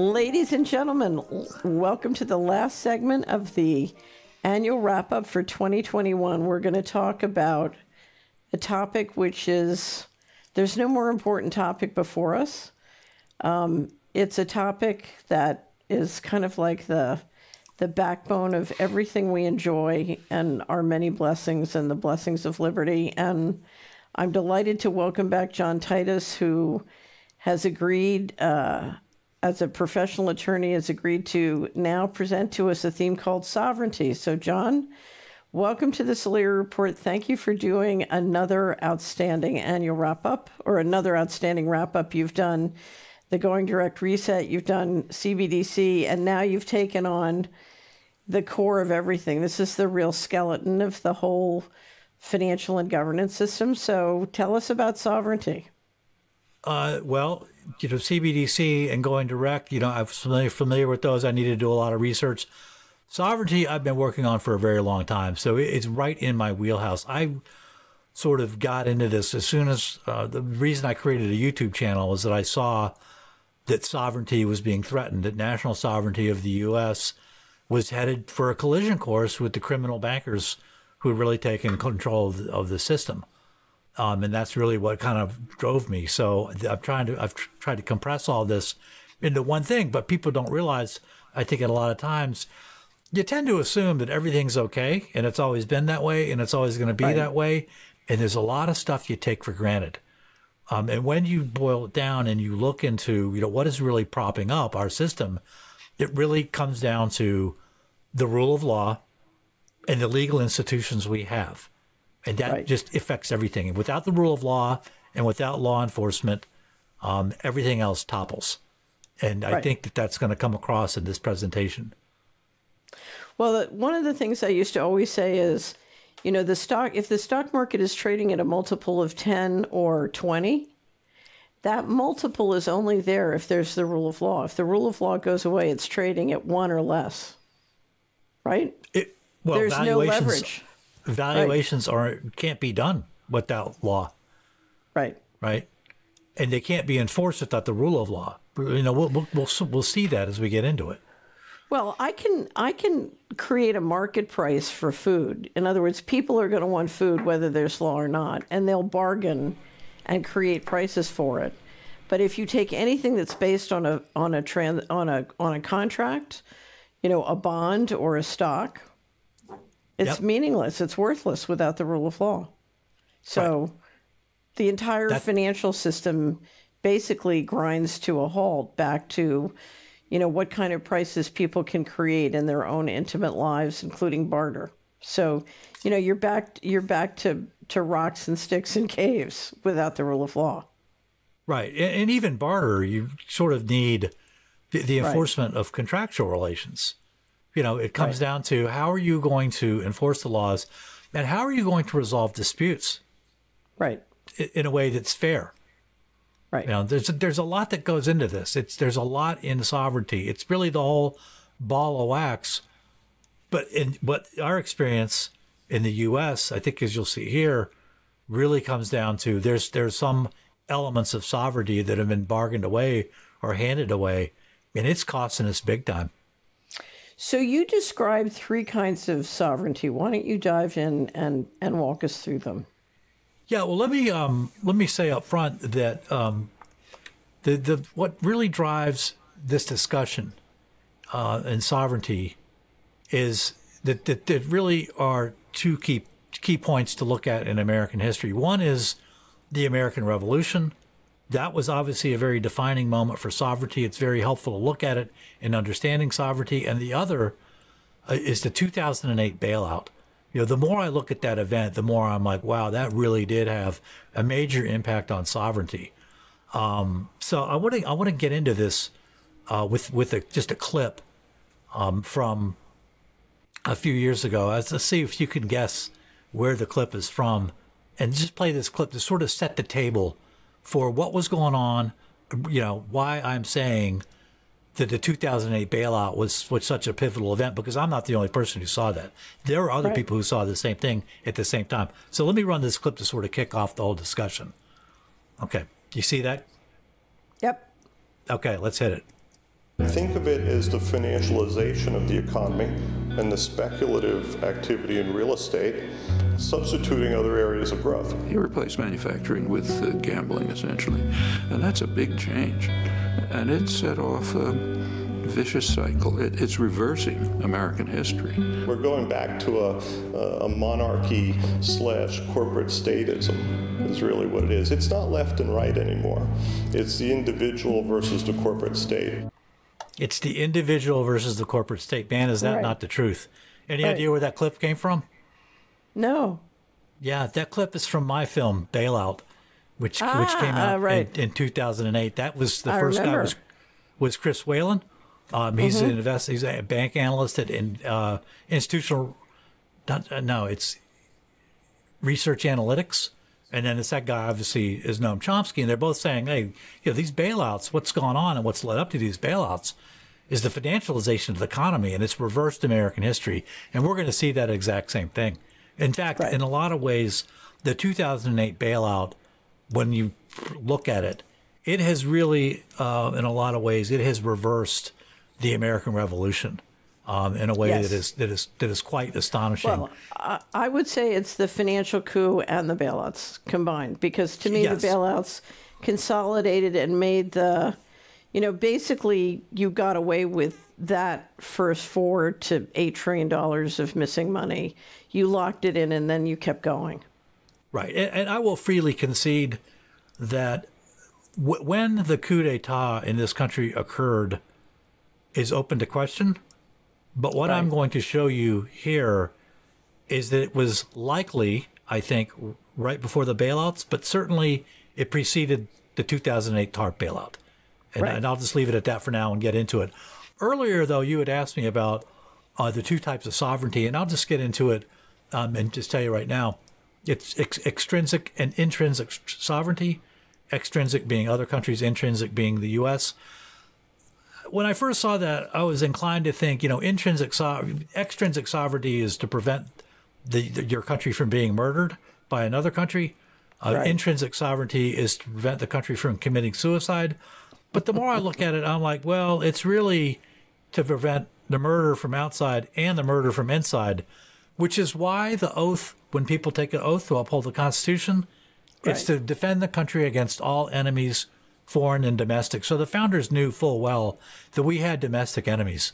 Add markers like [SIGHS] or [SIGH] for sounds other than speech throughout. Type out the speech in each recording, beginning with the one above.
Ladies and gentlemen, welcome to the last segment of the annual wrap up for 2021. We're going to talk about a topic which is there's no more important topic before us. Um, it's a topic that is kind of like the the backbone of everything we enjoy and our many blessings and the blessings of liberty. And I'm delighted to welcome back John Titus, who has agreed, uh, as a professional attorney, has agreed to now present to us a theme called sovereignty. So, John, welcome to the Solari Report. Thank you for doing another outstanding annual wrap up or another outstanding wrap up. You've done the Going Direct Reset, you've done CBDC, and now you've taken on the core of everything. This is the real skeleton of the whole financial and governance system. So tell us about sovereignty. Uh, well, you know, CBDC and going direct, you know, I'm familiar, familiar with those. I need to do a lot of research. Sovereignty, I've been working on for a very long time. So it's right in my wheelhouse. I sort of got into this as soon as uh, the reason I created a YouTube channel was that I saw that sovereignty was being threatened, that national sovereignty of the U.S. was headed for a collision course with the criminal bankers who had really taken control of the system. Um, and that's really what kind of drove me. So I'm trying to I've tr- tried to compress all this into one thing, but people don't realize. I think at a lot of times you tend to assume that everything's okay, and it's always been that way, and it's always going to be right. that way. And there's a lot of stuff you take for granted. Um, and when you boil it down and you look into you know what is really propping up our system, it really comes down to the rule of law and the legal institutions we have. And that right. just affects everything. And without the rule of law and without law enforcement, um, everything else topples. And I right. think that that's going to come across in this presentation. Well, one of the things I used to always say is, you know, the stock, if the stock market is trading at a multiple of 10 or 20, that multiple is only there if there's the rule of law. If the rule of law goes away, it's trading at one or less. Right? It, well, There's no leverage. Valuations right. are can't be done without law. Right. Right. And they can't be enforced without the rule of law. You know, we'll, we'll, we'll, we'll see that as we get into it. Well, I can I can create a market price for food. In other words, people are going to want food whether there's law or not, and they'll bargain and create prices for it. But if you take anything that's based on a on a trans, on a on a contract, you know, a bond or a stock, it's yep. meaningless. It's worthless without the rule of law. So right. the entire That's... financial system basically grinds to a halt back to, you know, what kind of prices people can create in their own intimate lives, including barter. So, you know, you're back you're back to, to rocks and sticks and caves without the rule of law. Right. And, even barter, you sort of need the, the enforcement right. of contractual relations. You know, it comes right. down to how are you going to enforce the laws and how are you going to resolve disputes? Right. In a way that's fair. Right. You know, there's a, there's a lot that goes into this. It's there's a lot in sovereignty. It's really the whole ball of wax. But in what our experience in the U.S., I think, as you'll see here, really comes down to there's there's some elements of sovereignty that have been bargained away or handed away, and it's costing us big time. So you described three kinds of sovereignty. Why don't you dive in and, and walk us through them? Yeah, well, let me um, let me say up front that um, the the what really drives this discussion uh, in sovereignty is that, that that really are two key key points to look at in American history. One is the American Revolution, that was obviously a very defining moment for sovereignty. It's very helpful to look at it in understanding sovereignty. And the other uh, is the 2008 bailout. You know, the more I look at that event, the more I'm like, wow, that really did have a major impact on sovereignty. Um, so I want to I want to get into this uh, with with a, just a clip um, from a few years ago. Let's see if you can guess where the clip is from, and just play this clip to sort of set the table for what was going on, you know, why I'm saying that the 2008 bailout was, was such a pivotal event because I'm not the only person who saw that. There are other right. people who saw the same thing at the same time. So let me run this clip to sort of kick off the whole discussion. Okay. You see that? Yep. Okay, let's hit it. Think of it as the financialization of the economy and the speculative activity in real estate substituting other areas of growth. You replace manufacturing with uh, gambling, essentially, and that's a big change. And it set off a vicious cycle. It, it's reversing American history. We're going back to a, a monarchy slash corporate statism, is really what it is. It's not left and right anymore, it's the individual versus the corporate state. It's the individual versus the corporate state. Man, is that Right. not the truth? Any Right. idea where that clip came from? No. Yeah, that clip is from my film Bailout, which which came Ah, out right. in, in 2008. That was the I first guy remember. was was Chris Whalen. Um, he's Mm-hmm. an invest. He's a bank analyst at in uh, institutional. Not, uh, no, it's research analytics. And then it's that guy obviously is Noam Chomsky, and they're both saying, "Hey, you know, these bailouts. What's gone on and what's led up to these bailouts is the financialization of the economy, and it's reversed American history. And we're going to see that exact same thing. In fact, Right. in a lot of ways, the 2008 bailout, when you look at it, it has really, uh, in a lot of ways, it has reversed the American Revolution um, in a way Yes. that is that is that is quite astonishing. Well, I, I would say it's the financial coup and the bailouts combined because to me Yes. the bailouts consolidated and made the, you know, basically you got away with that first four to eight trillion dollars of missing money. You locked it in and then you kept going. Right. And, and I will freely concede that w- when the coup d'etat in this country occurred is open to question. But what I'm going to show you here is that it was likely, I think, right before the bailouts, but certainly it preceded the 2008 TARP bailout. And, Right. and I'll just leave it at that for now and get into it. Earlier, though, you had asked me about uh, the two types of sovereignty, and I'll just get into it um, and just tell you right now. It's ex- extrinsic and intrinsic sovereignty, extrinsic being other countries, intrinsic being the U.S. When I first saw that, I was inclined to think, you know, intrinsic so- extrinsic sovereignty is to prevent the, the, your country from being murdered by another country. Uh, Right. Intrinsic sovereignty is to prevent the country from committing suicide. But the more I look at it, I'm like, well, it's really to prevent the murder from outside and the murder from inside, which is why the oath, when people take an oath to uphold the Constitution, it's to defend the country against all enemies, foreign and domestic. So the founders knew full well that we had domestic enemies.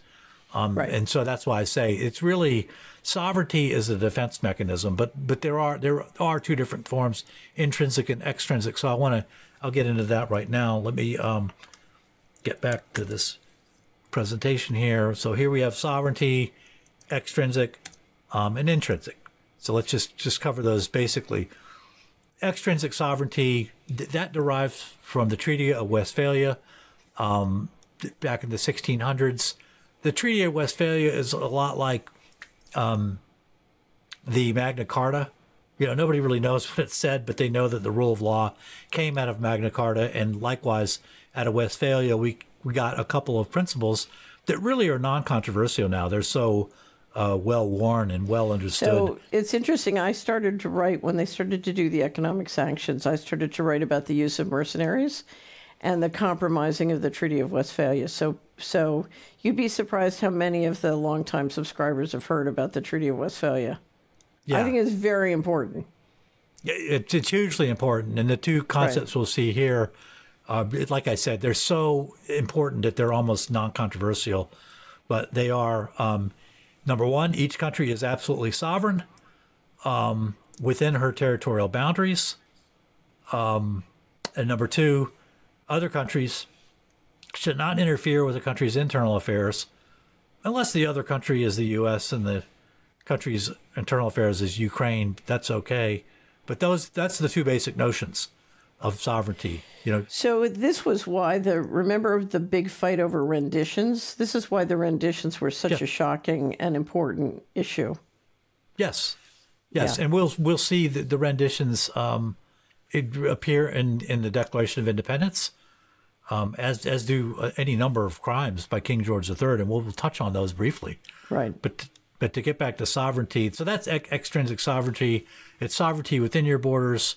Um, Right. And so that's why I say it's really sovereignty is a defense mechanism, but but there are there are two different forms, intrinsic and extrinsic. So I want to I'll get into that right now. Let me um, get back to this presentation here. So here we have sovereignty, extrinsic, um, and intrinsic. So let's just just cover those basically. Extrinsic sovereignty th- that derives from the Treaty of Westphalia um, th- back in the 1600s. The Treaty of Westphalia is a lot like um, the Magna Carta. You know, nobody really knows [LAUGHS] what it said, but they know that the rule of law came out of Magna Carta, and likewise out of Westphalia, we we got a couple of principles that really are non-controversial now. They're so uh, well worn and well understood. So it's interesting. I started to write when they started to do the economic sanctions. I started to write about the use of mercenaries and the compromising of the Treaty of Westphalia. So, so you'd be surprised how many of the longtime subscribers have heard about the Treaty of Westphalia. yeah. I think it's very important. It's, it's hugely important. And the two concepts we'll see here, uh, like I said, they're so important that they're almost non controversial. But they are um, number one, each country is absolutely sovereign um, within her territorial boundaries. Um, and number two, other countries should not interfere with a country's internal affairs unless the other country is the U.S. and the country's internal affairs is Ukraine. That's okay. But those that's the two basic notions of sovereignty. You know, So this was why the remember the big fight over renditions. This is why the renditions were such Yeah. a shocking and important issue. yes, yes, Yeah. and we'll we'll see the, the renditions um, it appear in in the Declaration of Independence. Um, as as do uh, any number of crimes by King George III, and we'll, we'll touch on those briefly. Right. But but to get back to sovereignty, so that's ex- extrinsic sovereignty. It's sovereignty within your borders,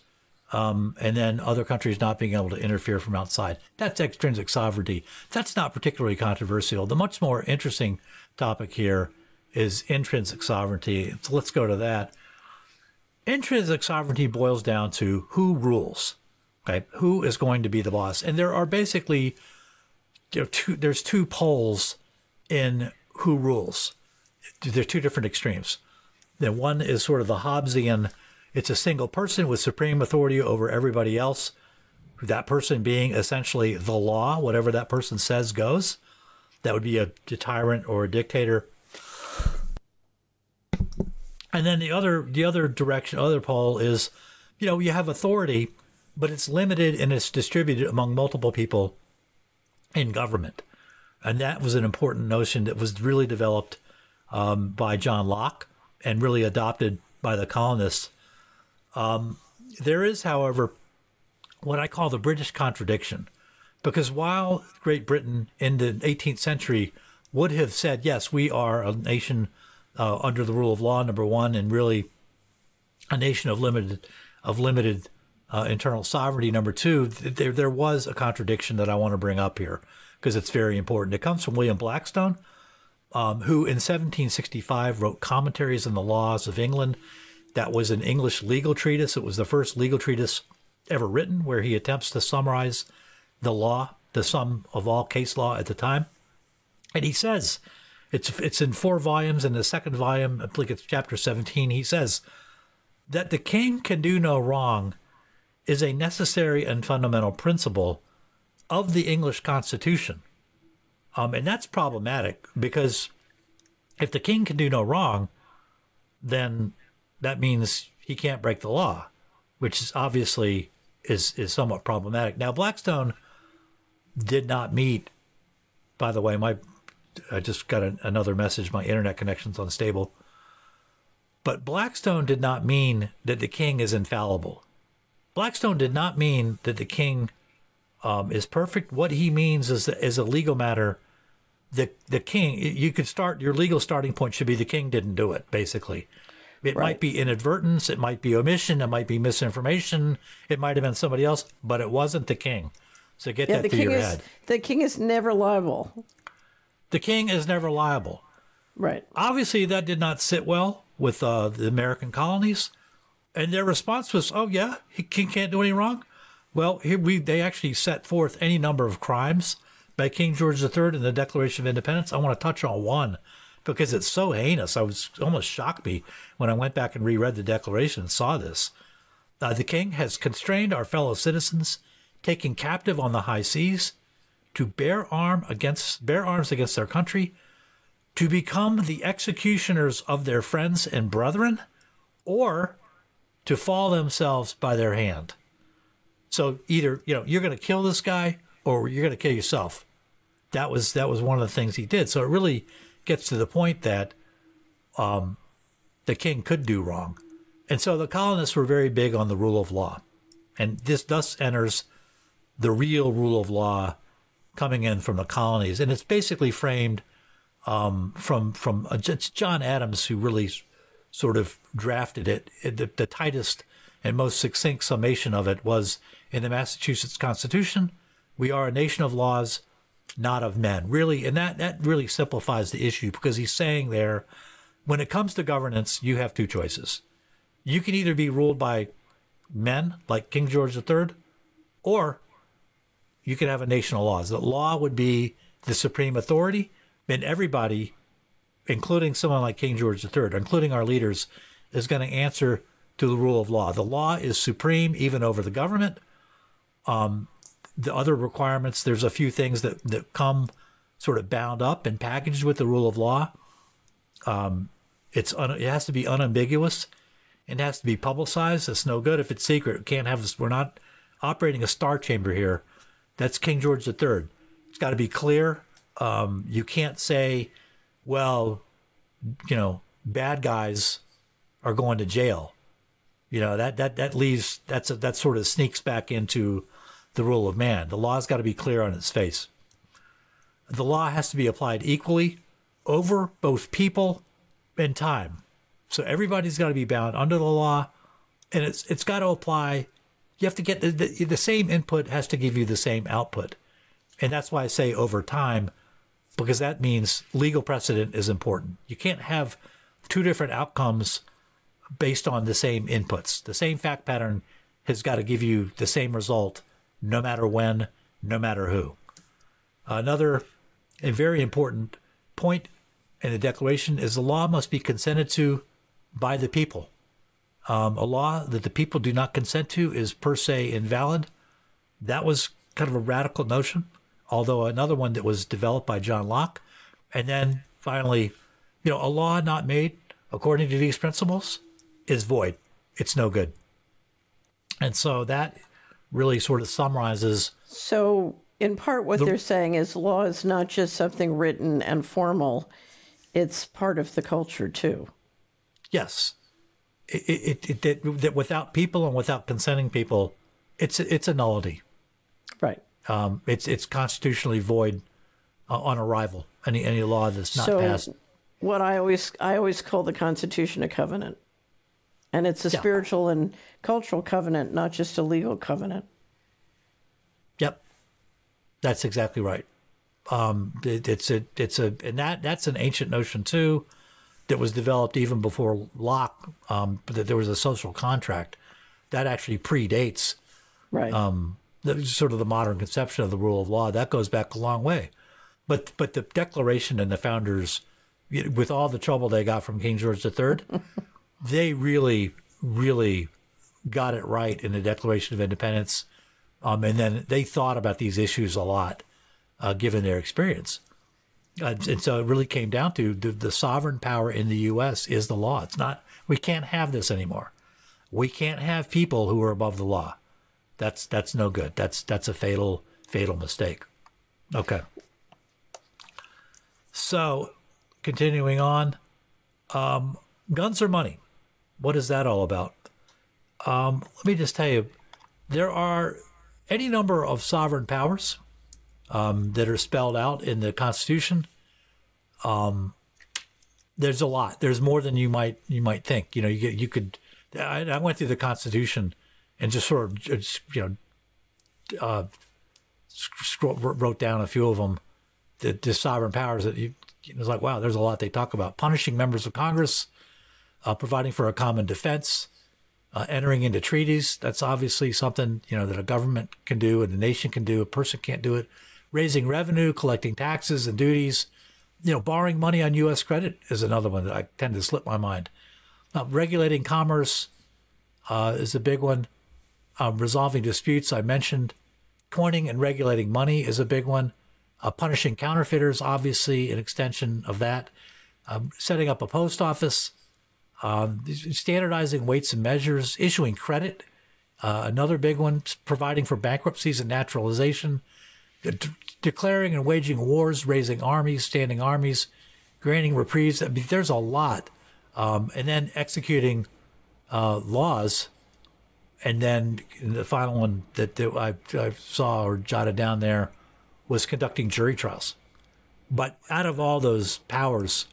um, and then other countries not being able to interfere from outside. That's extrinsic sovereignty. That's not particularly controversial. The much more interesting topic here is intrinsic sovereignty. So let's go to that. Intrinsic sovereignty boils down to who rules. Okay, who is going to be the boss? And there are basically you know, two, there's two poles in who rules. There are two different extremes. Then one is sort of the Hobbesian it's a single person with supreme authority over everybody else. That person being essentially the law, whatever that person says goes. That would be a, a tyrant or a dictator. And then the other the other direction, other pole is, you know, you have authority, but it's limited and it's distributed among multiple people in government. And that was an important notion that was really developed um, by John Locke and really adopted by the colonists um, there is, however, what I call the British contradiction. Because while Great Britain in the 18th century would have said, yes, we are a nation uh, under the rule of law, number one, and really a nation of limited of limited uh, internal sovereignty, number two, there, there was a contradiction that I want to bring up here because it's very important. It comes from William Blackstone, um, who in 1765 wrote Commentaries on the Laws of England that was an English legal treatise. It was the first legal treatise ever written where he attempts to summarize the law, the sum of all case law at the time. And he says, it's it's in four volumes. In the second volume, I think it's chapter 17, he says that the king can do no wrong is a necessary and fundamental principle of the English Constitution. Um, and that's problematic because if the king can do no wrong, then that means he can't break the law, which is obviously is is somewhat problematic. Now Blackstone did not meet. By the way, my I just got a, another message. My internet connection's unstable. But Blackstone did not mean that the king is infallible. Blackstone did not mean that the king um, is perfect. What he means is as a legal matter, the the king you could start your legal starting point should be the king didn't do it basically it right. might be inadvertence, it might be omission, it might be misinformation, it might have been somebody else, but it wasn't the king. So get yeah, that through your is, head. The king is never liable. The king is never liable. Right. Obviously, that did not sit well with uh, the American colonies, and their response was, "Oh yeah, he can't do any wrong." Well, here we they actually set forth any number of crimes by King George III in the Declaration of Independence. I want to touch on one because it's so heinous. I was almost shocked me when I went back and reread the Declaration and saw this. Uh, the king has constrained our fellow citizens, taken captive on the high seas, to bear arm against bear arms against their country, to become the executioners of their friends and brethren, or to fall themselves by their hand. So either you know you're going to kill this guy or you're going to kill yourself. That was that was one of the things he did. So it really gets to the point that um, the king could do wrong. And so the colonists were very big on the rule of law. And this thus enters the real rule of law coming in from the colonies. And it's basically framed um, from, from uh, it's John Adams who really sort of drafted it. The, the tightest and most succinct summation of it was in the Massachusetts Constitution, we are a nation of laws not of men. Really, and that that really simplifies the issue because he's saying there, when it comes to governance, you have two choices. You can either be ruled by men like King George III, or you can have a nation of laws. The law would be the supreme authority, and everybody, including someone like King George III, including our leaders, is going to answer to the rule of law. The law is supreme even over the government. Um, the other requirements, there's a few things that, that come sort of bound up and packaged with the rule of law. Um, it's un, it has to be unambiguous. It has to be publicized. It's no good if it's secret. It can't have. We're not operating a star chamber here. That's King George III. It's got to be clear. Um, you can't say, well, you know, bad guys are going to jail. You know that that that leaves that's a, that sort of sneaks back into the rule of man. The law's got to be clear on its face. The law has to be applied equally over both people and time. So everybody's got to be bound under the law, and it's it's got to apply you have to get the, the, the same input has to give you the same output. And that's why I say over time, because that means legal precedent is important. You can't have two different outcomes based on the same inputs. The same fact pattern has got to give you the same result no matter when, no matter who. Another a very important point in the Declaration is the law must be consented to by the people. Um, a law that the people do not consent to is per se invalid. That was kind of a radical notion, although another one that was developed by John Locke. And then finally, you know, a law not made according to these principles is void. It's no good. And so that really sort of summarizes. So, in part, what the, they're saying is law is not just something written and formal, it's part of the culture too. Yes. It, it, it, that without people and without consenting people, it's it's a nullity. Right. Um, it's it's constitutionally void uh, on arrival. Any any law that's not so passed. What I always I always call the Constitution a covenant. And it's a yeah. spiritual and cultural covenant, not just a legal covenant. Yep. That's exactly right. Um, it, it's a, it's a, and that, that's an ancient notion too, that was developed even before Locke, um, that there was a social contract that actually predates, right. Um, the, sort of the modern conception of the rule of law. That goes back a long way. But, but the Declaration and the founders, with all the trouble they got from King George III, they really, really got it right in the Declaration of Independence. Um, and then they thought about these issues a lot, uh, given their experience. Uh, and so it really came down to the, the, sovereign power in the U.S. is the law. It's not, we can't have this anymore. We can't have people who are above the law. That's, that's no good. That's, that's a fatal, fatal mistake. Okay. So continuing on, um, guns are money. What is that all about? Um, let me just tell you, there are any number of sovereign powers um, that are spelled out in the Constitution. Um, there's a lot. There's more than you might you might think. You know, you you could. I, I went through the Constitution and just sort of just, you know uh, scroll, wrote down a few of them. The, the sovereign powers that you it was like wow, there's a lot they talk about. Punishing members of Congress, uh, providing for a common defense, uh, entering into treaties. That's obviously something you know that a government can do and a nation can do. A person can't do it. Raising revenue, collecting taxes and duties. You know, borrowing money on U.S. credit is another one that I tend to slip my mind. Uh, regulating commerce uh, is a big one. Um, resolving disputes, I mentioned. Coining and regulating money is a big one. Uh, punishing counterfeiters, obviously, an extension of that. Um, setting up a post office, um, standardizing weights and measures, issuing credit, uh, another big one, providing for bankruptcies and naturalization, de- declaring and waging wars, raising armies, standing armies, granting reprieves. I mean, there's a lot. Um, and then executing uh, laws. And then the final one that, that I, I saw or jotted down there was conducting jury trials. But out of all those powers,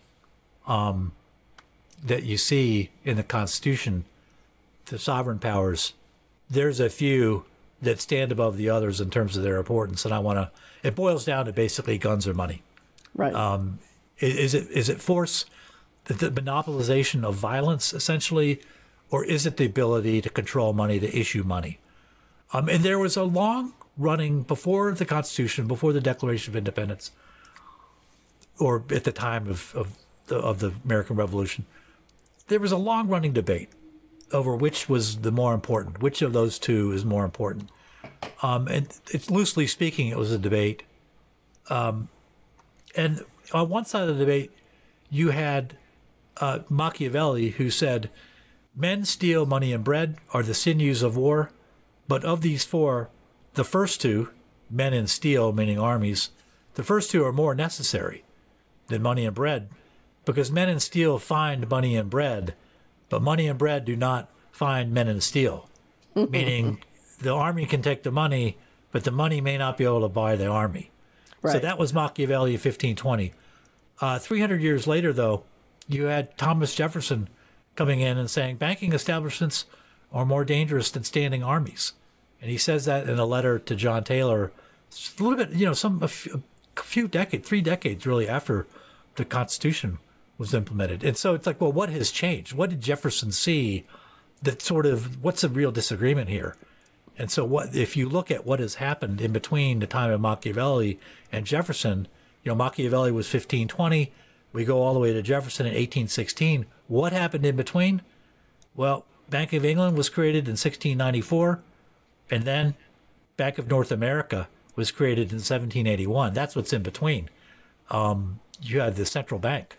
um, that you see in the Constitution, the sovereign powers, there's a few that stand above the others in terms of their importance. And I want to, it boils down to basically guns or money. Right. Um, is, it is it force, the, the monopolization of violence essentially, or is it the ability to control money, to issue money? Um, and there was a long running before the Constitution, before the Declaration of Independence, or at the time of, of the, of the American Revolution, there was a long running debate over which was the more important, which of those two is more important. Um, and it's loosely speaking, it was a debate. Um, and on one side of the debate, you had uh, Machiavelli, who said, Men steel money and bread are the sinews of war, but of these four, the first two, men and steel, meaning armies, the first two are more necessary than money and bread because men and steel find money and bread, but money and bread do not find men and steel. [LAUGHS] Meaning the army can take the money, but the money may not be able to buy the army. Right. So that was Machiavelli 1520. Uh, 300 years later, though, you had Thomas Jefferson coming in and saying banking establishments are more dangerous than standing armies. And he says that in a letter to John Taylor, a little bit, you know, some a few, a few decades, three decades really after the Constitution was implemented. And so it's like, well, what has changed? What did Jefferson see that sort of, what's the real disagreement here? And so what if you look at what has happened in between the time of Machiavelli and Jefferson, you know, Machiavelli was 1520, we go all the way to Jefferson in 1816. What happened in between? Well, Bank of England was created in 1694, and then Bank of North America was created in 1781. That's what's in between. Um, you have the central bank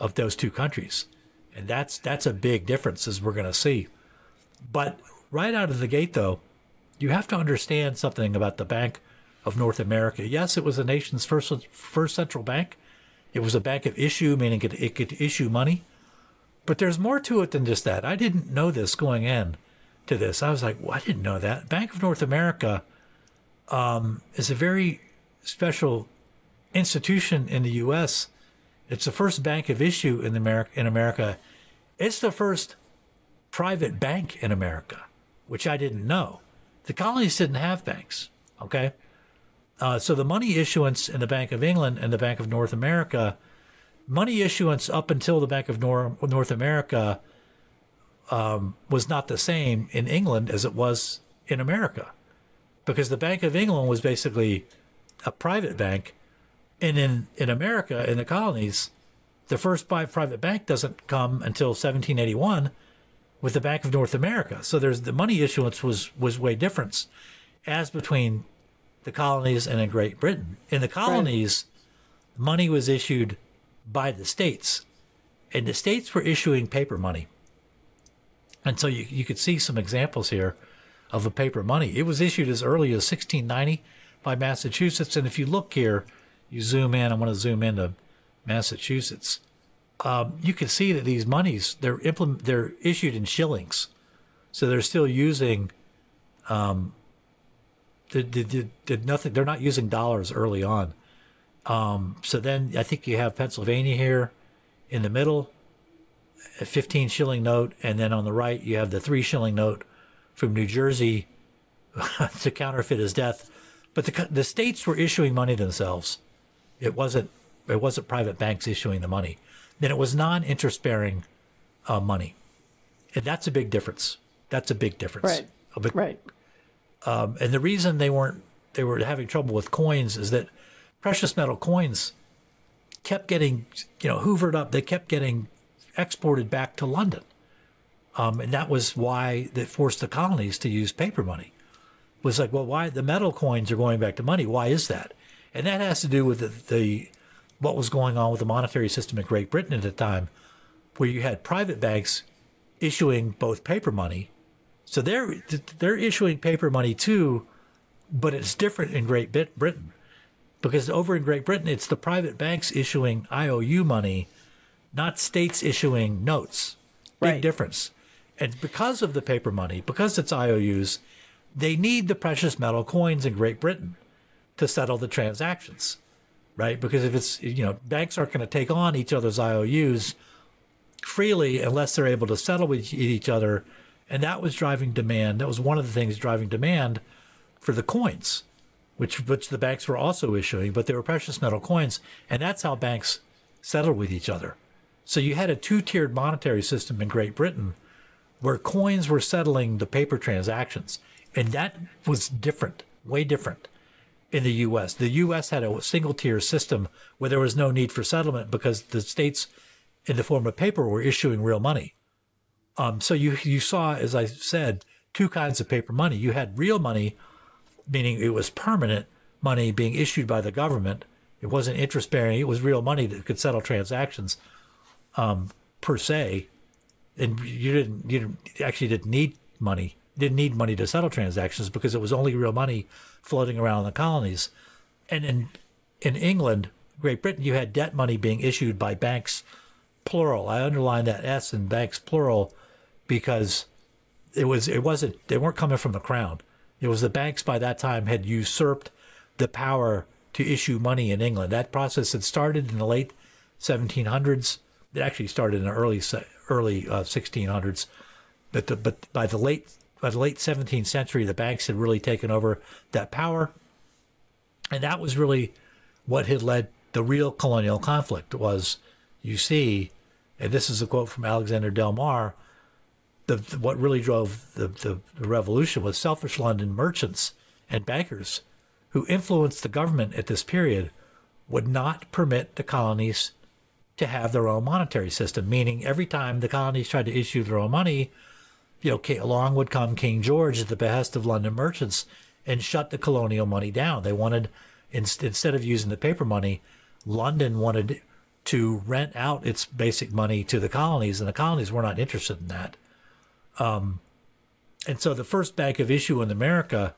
of those two countries, and that's that's a big difference, as we're going to see. But right out of the gate, though, you have to understand something about the Bank of North America. Yes, it was the nation's first first central bank. It was a bank of issue, meaning it, it could issue money. But there's more to it than just that. I didn't know this going in to this. I was like, well, I didn't know that. Bank of North America um, is a very special institution in the U.S. It's the first bank of issue in America. In America, it's the first private bank in America, which I didn't know. The colonies didn't have banks. Okay, uh, so the money issuance in the Bank of England and the Bank of North America, money issuance up until the Bank of Nor- North America um, was not the same in England as it was in America, because the Bank of England was basically a private bank, and in in America in the colonies, the first private bank doesn't come until 1781 with the Bank of North America. So there's the money issuance was was way different as between the colonies and in Great Britain. In the colonies, right. money was issued by the states, and the states were issuing paper money. And so you, you could see some examples here of the paper money. It was issued as early as 1690 by Massachusetts. And if you look here, you zoom in, I want to zoom into Massachusetts um, you can see that these monies they're implement they're issued in shillings, so they're still using. Um, nothing. They're not using dollars early on. Um, so then I think you have Pennsylvania here in the middle, a 15 shilling note, and then on the right you have the three shilling note from New Jersey [LAUGHS] to counterfeit his death. But the the states were issuing money themselves. It wasn't it wasn't private banks issuing the money then it was non-interest bearing uh, money, and that's a big difference. That's a big difference. Right. Big, right. Um, and the reason they weren't they were having trouble with coins is that precious metal coins kept getting you know hoovered up. They kept getting exported back to London, um, and that was why they forced the colonies to use paper money. It was like, well, why the metal coins are going back to money? Why is that? And that has to do with the, the what was going on with the monetary system in Great Britain at the time, where you had private banks issuing both paper money. So they're they're issuing paper money too, but it's different in Great Britain because over in Great Britain it's the private banks issuing IOU money, not states issuing notes. Big right. difference. And because of the paper money, because it's IOUs, they need the precious metal coins in Great Britain to settle the transactions right? Because if it's, you know, banks aren't going to take on each other's IOUs freely unless they're able to settle with each other. And that was driving demand. That was one of the things driving demand for the coins, which, which the banks were also issuing, but they were precious metal coins. And that's how banks settled with each other. So you had a two tiered monetary system in Great Britain where coins were settling the paper transactions. And that was different, way different in the U.S. The U.S. had a single tier system where there was no need for settlement because the states, in the form of paper, were issuing real money. Um, so you you saw, as I said, two kinds of paper money. You had real money, meaning it was permanent money being issued by the government. It wasn't interest bearing. It was real money that could settle transactions, um, per se. And you didn't you didn't, actually didn't need money didn't need money to settle transactions because it was only real money floating around in the colonies. And in in England, Great Britain, you had debt money being issued by banks, plural. I underline that S in banks plural because it was it wasn't they weren't coming from the crown. It was the banks by that time had usurped the power to issue money in England. That process had started in the late 1700s. It actually started in the early early uh, 1600s, but the, but by the late by the late 17th century, the banks had really taken over that power. And that was really what had led the real colonial conflict was, you see, and this is a quote from Alexander Del Mar, the, the what really drove the, the, the revolution was selfish London merchants and bankers who influenced the government at this period would not permit the colonies to have their own monetary system, meaning every time the colonies tried to issue their own money, you know, along would come King George at the behest of London merchants and shut the colonial money down. They wanted, instead of using the paper money, London wanted to rent out its basic money to the colonies, and the colonies were not interested in that. Um, and so the first bank of issue in America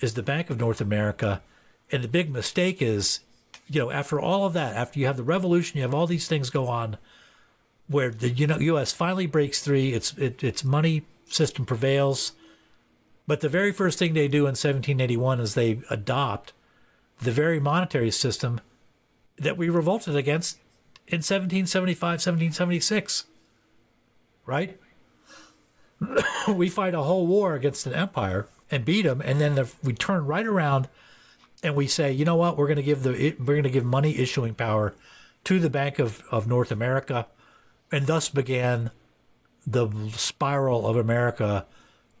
is the Bank of North America. And the big mistake is, you know, after all of that, after you have the revolution, you have all these things go on where the you know U.S. finally breaks through, its it, its money system prevails. But the very first thing they do in 1781 is they adopt the very monetary system that we revolted against in 1775, 1776. Right? [COUGHS] we fight a whole war against an empire and beat them, and then the, we turn right around and we say, you know what, we're going to give the we're going to give money issuing power to the Bank of, of North America, and thus began the spiral of America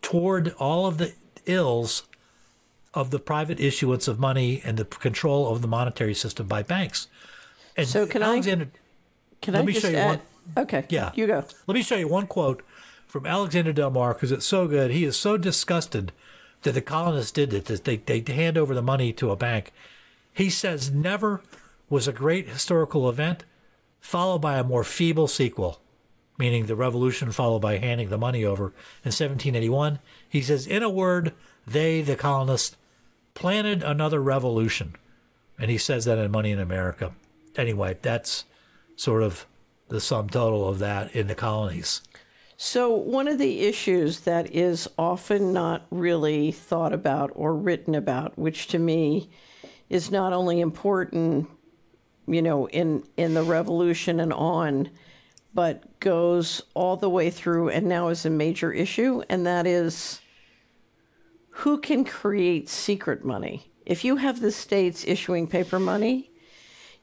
toward all of the ills of the private issuance of money and the control of the monetary system by banks. And so can Alexander, I? Can let I me show you add, one? Okay. Yeah. You go. Let me show you one quote from Alexander Del Mar because it's so good. He is so disgusted that the colonists did it, that they, they hand over the money to a bank. He says never was a great historical event followed by a more feeble sequel, meaning the revolution followed by handing the money over in 1781. He says, in a word, they, the colonists, planted another revolution. And he says that in Money in America. Anyway, that's sort of the sum total of that in the colonies. So, one of the issues that is often not really thought about or written about, which to me is not only important, you know, in, in the revolution and on, but goes all the way through and now is a major issue, and that is who can create secret money? If you have the states issuing paper money,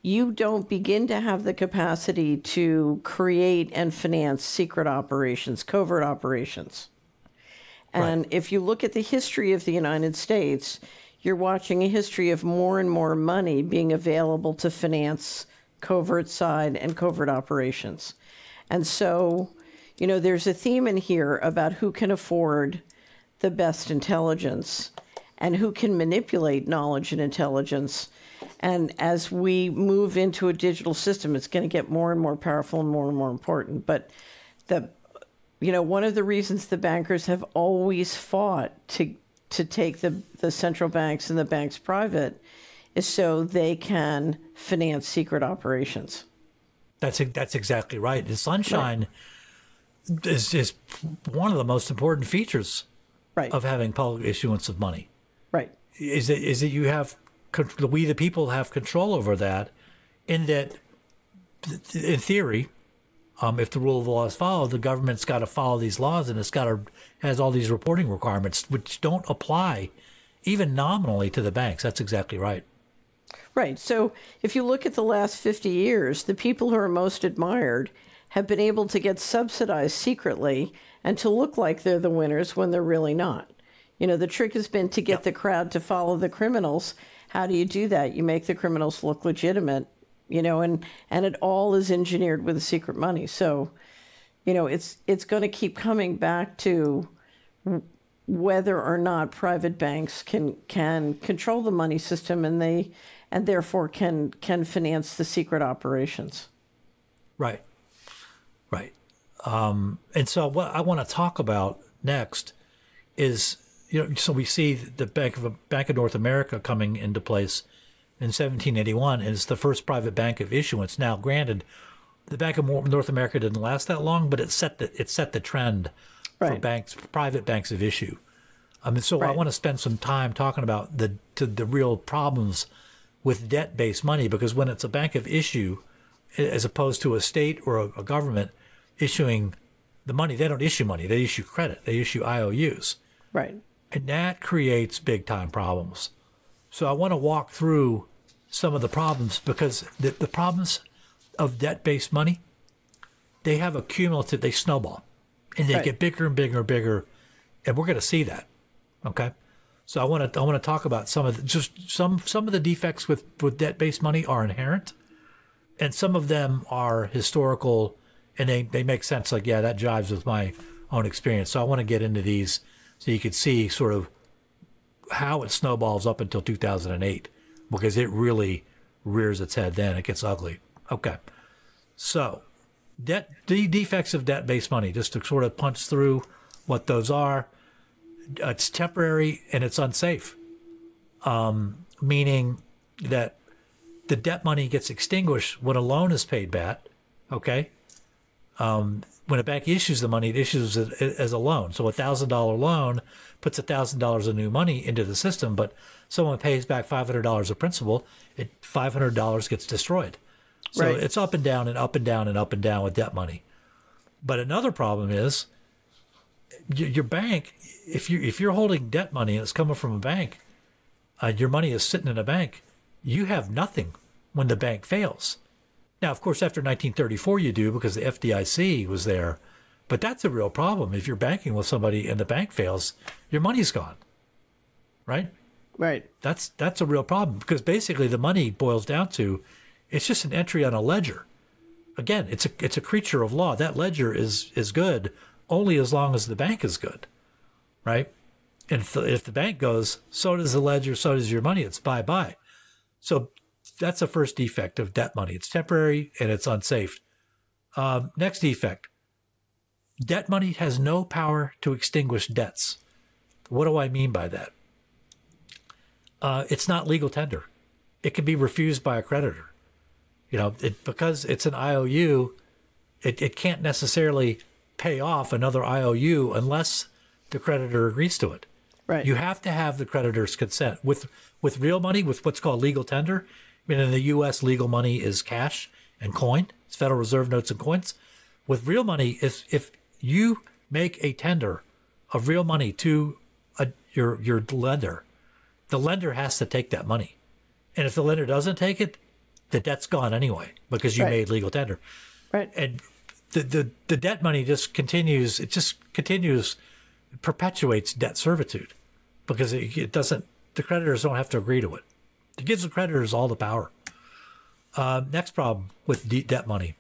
you don't begin to have the capacity to create and finance secret operations, covert operations. And right. if you look at the history of the United States, you're watching a history of more and more money being available to finance covert side and covert operations. And so, you know, there's a theme in here about who can afford the best intelligence and who can manipulate knowledge and intelligence and as we move into a digital system, it's going to get more and more powerful and more and more important. But the, you know, one of the reasons the bankers have always fought to to take the the central banks and the banks private is so they can finance secret operations. That's that's exactly right. The sunshine right. is is one of the most important features right. of having public issuance of money. Right. Is it is that you have we the people have control over that, in that, in theory, um, if the rule of law is followed, the government's got to follow these laws and it's got to has all these reporting requirements which don't apply, even nominally, to the banks. That's exactly right. Right. So if you look at the last 50 years, the people who are most admired have been able to get subsidized secretly and to look like they're the winners when they're really not. You know, the trick has been to get yep. the crowd to follow the criminals how do you do that? You make the criminals look legitimate, you know, and and it all is engineered with the secret money. So, you know, it's it's going to keep coming back to whether or not private banks can can control the money system and they and therefore can can finance the secret operations. Right. Right. Um, and so what I want to talk about next is you know, so we see the Bank of Bank of North America coming into place in 1781, and it's the first private bank of issuance. Now, granted, the Bank of North America didn't last that long, but it set the it set the trend right. for banks, private banks of issue. I mean, so right. I want to spend some time talking about the to the real problems with debt-based money because when it's a bank of issue, as opposed to a state or a, a government issuing the money, they don't issue money; they issue credit, they issue IOUs Right. And that creates big time problems. So I want to walk through some of the problems because the, the problems of debt based money, they have a cumulative, they snowball and they Right. get bigger and bigger and bigger. And we're going to see that. Okay. So I want to I want to talk about some of the, just some some of the defects with with debt based money are inherent, and some of them are historical, and they they make sense. Like yeah, that jives with my own experience. So I want to get into these so you can see sort of how it snowballs up until 2008 because it really rears its head then. It gets ugly. Okay. So, debt the defects of debt based money, just to sort of punch through what those are. It's temporary and it's unsafe, um, meaning that the debt money gets extinguished when a loan is paid back. Okay. Um, when a bank issues the money, it issues it as a loan. So a thousand dollar loan puts a thousand dollars of new money into the system, but someone pays back five hundred dollars of principal, it five hundred dollars gets destroyed. So Right. it's up and down and up and down and up and down with debt money. But another problem is your bank. If you if you're holding debt money and it's coming from a bank, uh, your money is sitting in a bank. You have nothing when the bank fails. Now, of course, after 1934, you do because the FDIC was there. But that's a real problem. If you're banking with somebody and the bank fails, your money's gone. Right? Right. That's that's a real problem because basically the money boils down to it's just an entry on a ledger. Again, it's a it's a creature of law. That ledger is is good only as long as the bank is good. Right? And if the, if the bank goes, so does the ledger, so does your money. It's bye bye. So that's the first defect of debt money. It's temporary and it's unsafe. Um, next defect debt money has no power to extinguish debts. What do I mean by that? Uh, it's not legal tender. It can be refused by a creditor. You know, it, because it's an IOU, it, it can't necessarily pay off another IOU unless the creditor agrees to it. Right. You have to have the creditor's consent. With with real money, with what's called legal tender, I mean in the US legal money is cash and coin. It's Federal Reserve notes and coins. With real money, if if you make a tender of real money to a, your your lender, the lender has to take that money. And if the lender doesn't take it, the debt's gone anyway because you Right. made legal tender right. and the, the the debt money just continues it just continues perpetuates debt servitude because it, it doesn't the creditors don't have to agree to it. It gives the creditors all the power. Uh, next problem with de- debt money.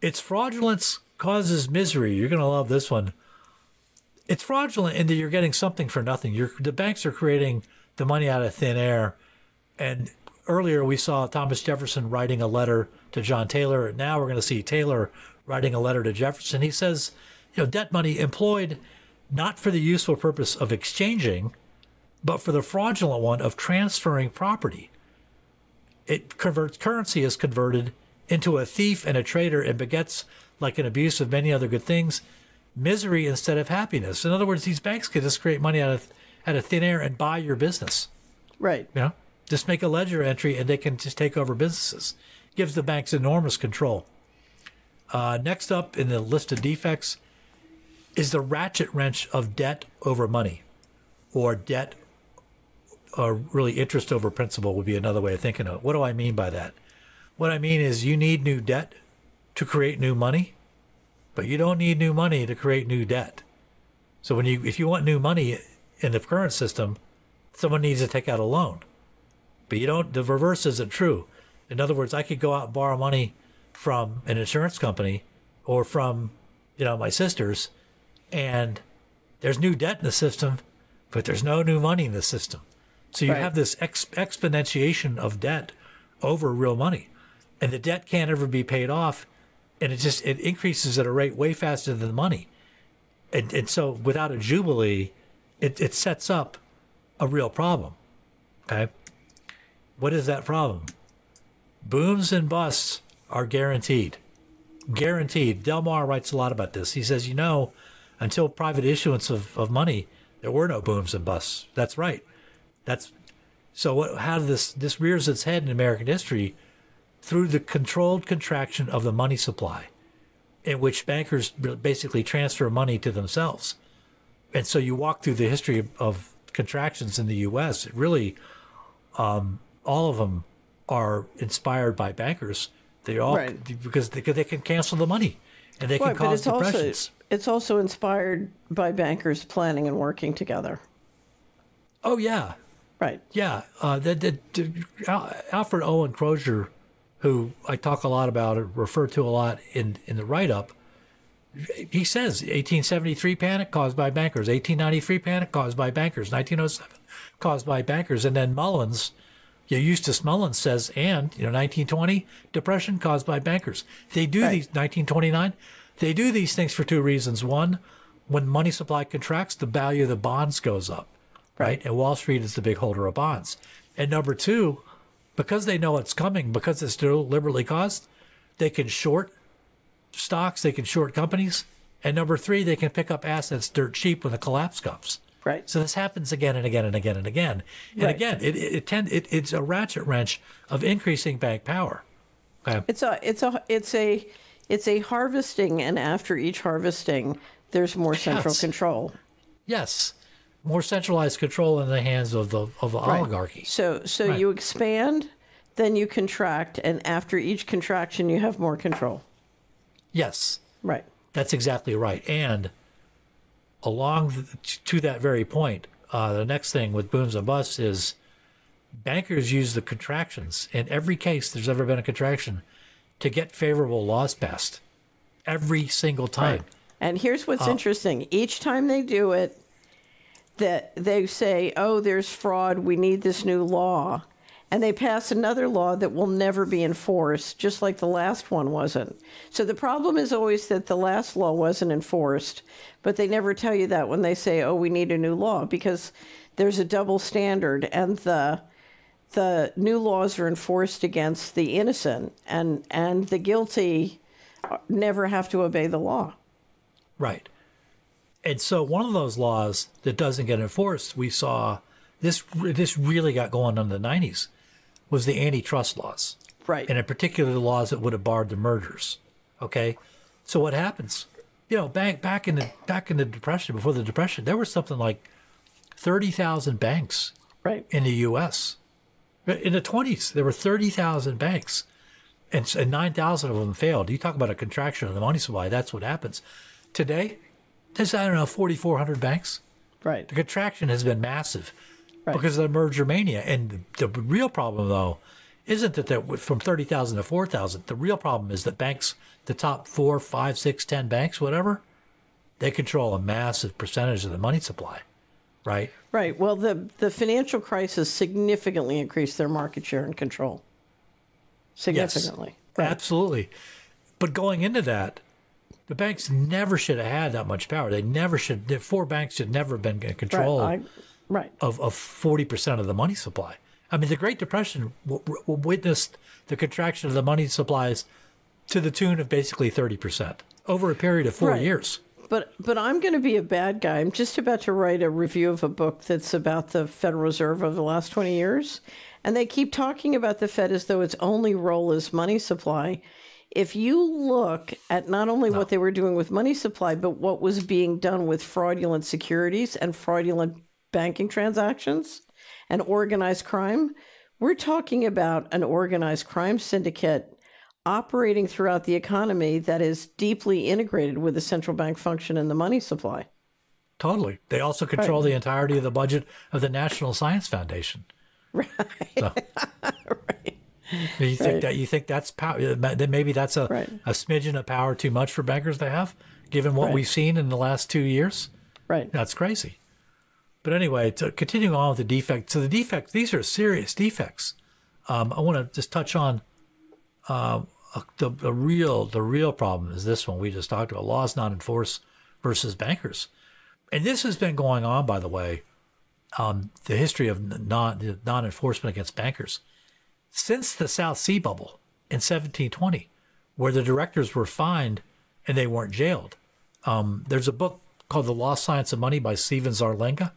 Its fraudulence causes misery. You're going to love this one. It's fraudulent in that you're getting something for nothing. You're the banks are creating the money out of thin air. And earlier we saw Thomas Jefferson writing a letter to John Taylor. Now we're going to see Taylor writing a letter to Jefferson. He says, you know, debt money employed not for the useful purpose of exchanging, but for the fraudulent one of transferring property. It converts currency is converted into a thief and a traitor and begets, like an abuse of many other good things, misery instead of happiness. In other words, these banks can just create money out of out of thin air and buy your business. Right. You know, just make a ledger entry and they can just take over businesses. Gives the banks enormous control. Uh, next up in the list of defects is the ratchet wrench of debt over money, or debt, or really interest over principal would be another way of thinking of it. What do I mean by that? What I mean is you need new debt to create new money, but you don't need new money to create new debt. So when you if you want new money in the current system, someone needs to take out a loan. But you don't, the reverse isn't true. In other words, I could go out and borrow money from an insurance company or from, you know, my sisters, and there's new debt in the system, but there's no new money in the system. So you Right. have this ex- exponentiation of debt over real money, and the debt can't ever be paid off, and it just it increases at a rate way faster than the money, and and so without a jubilee, it it sets up a real problem. Okay. What is that problem? Booms and busts are guaranteed. Guaranteed. Del Mar writes a lot about this. He says, you know, until private issuance of, of money, there were no booms and busts. That's right. That's so what how does this this rears its head in American history through the controlled contraction of the money supply, in which bankers basically transfer money to themselves. and so you walk through the history of, of contractions in the U.S. It really, um, all of them are inspired by bankers. They all Right. because they, they can cancel the money and they can Right, but cause it's also it's also inspired by bankers planning and working together. oh yeah, Right. Yeah, uh, the, Alfred Owen Crozier, who I talk a lot about, or refer to a lot in, in the write up, he says 1873 panic caused by bankers, 1893 panic caused by bankers, 1907 caused by bankers, and then Mullins, Mullins says, and you know 1920 depression caused by bankers. They do Right. these 1929. They do these things for two reasons. One, when money supply contracts, the value of the bonds goes up right? And Wall Street is the big holder of bonds. And number two, because they know it's coming, because it's deliberately caused, they can short stocks, they can short companies. And number three, they can pick up assets dirt cheap when the collapse comes. Right. So this happens again and again and again and again. And Right. again, it, it, it, tend, it it's a ratchet wrench of increasing bank power. Okay. It's a it's a it's a it's a harvesting, and after each harvesting, there's more central Yes. control. Yes. More centralized control in the hands of the of the Right. oligarchy. So so Right. you expand, then you contract, and after each contraction, you have more control. Yes. Right. That's exactly right. And along the, to that very point, uh, the next thing with booms and busts is bankers use the contractions in every case there's ever been a contraction to get favorable laws passed. Every single time. And here's what's interesting: each time they do it, that they say, "Oh, there's fraud. We need this new law," and they pass another law that will never be enforced, just like the last one wasn't. So the problem is always that the last law wasn't enforced, but they never tell you that when they say, "Oh, we need a new law," because there's a double standard, and the the new laws are enforced against the innocent, and and the guilty never have to obey the law. Right. And so one of those laws that doesn't get enforced, we saw this this really got going in the 90s was the antitrust laws. Right. And in particular the laws that would have barred the mergers. Okay? So what happens? You know, back back in the back in the depression, before the depression, there was something like 30,000 banks Right. in the US. In the 20s, there were 30,000 banks and, and 9,000 of them failed. You talk about a contraction of the money supply, that's what happens. Today, there's, I don't know, 4,400 banks. Right. The contraction has been massive Right. because of the merger mania. And the, the real problem, though, isn't that that from 30,000 to 4,000. The real problem is that banks, the top four, five, six, ten banks, whatever, they control a massive percentage of the money supply, right? Right. Well, the the financial crisis significantly increased their market share and control. Significantly. Right. Absolutely. But going into that, the banks never should have had that much power. They never should. The four banks should never have been in control Right. Right. of of forty percent of the money supply. I mean, the Great Depression w- w- witnessed the contraction of the money supplies to the tune of basically thirty percent over a period of four Right. years. But but I'm going to be a bad guy. I'm just about to write a review of a book that's about the Federal Reserve over the last 20 years, and they keep talking about the Fed as though its only role is money supply. If you look at not only what they were doing with money supply, but what was being done with fraudulent securities and fraudulent banking transactions and organized crime, we're talking about an organized crime syndicate operating throughout the economy that is deeply integrated with the central bank function and the money supply. Totally. They also control the entirety of the budget of the National Science Foundation. [LAUGHS] Right. [LAUGHS] right. You think Right. that you think that's power? Uh, then maybe that's a Right. a smidgen of power too much for bankers to have, given what Right. we've seen in the last two years. Right. That's crazy. But anyway, to continue on with the defects. So the defects, these are serious defects. Um, I want to just touch on uh, the, the real the real problem is this one we just talked about: laws not enforced versus bankers. And this has been going on, by the way, um, the history of non non enforcement against bankers since the South Sea Bubble in 1720, where the directors were fined and they weren't jailed. Um, there's a book called The Lost Science of Money by Stephen Zarlenga.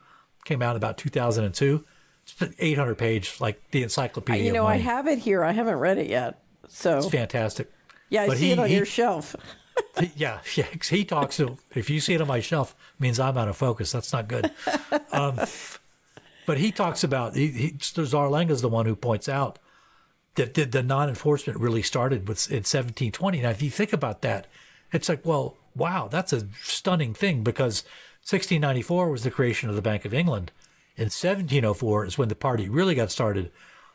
Came out about 2002. It's an 800 page, like the encyclopedia. You know, I have it here. I haven't read it yet. So It's fantastic. yeah, I But see he- it on he- your shelf. [LAUGHS] yeah, [LAUGHS] yeah. He talks. To, if you see it on my shelf, means I'm out of focus. That's not good. [LAUGHS] Um, but he talks about he, he Zarlenga is the one who points out that the, the non-enforcement really started with in 1720. Now, if you think about that, it's like, well, wow, that's a stunning thing because 1694 was the creation of the Bank of England. In 1704 is when the party really got started.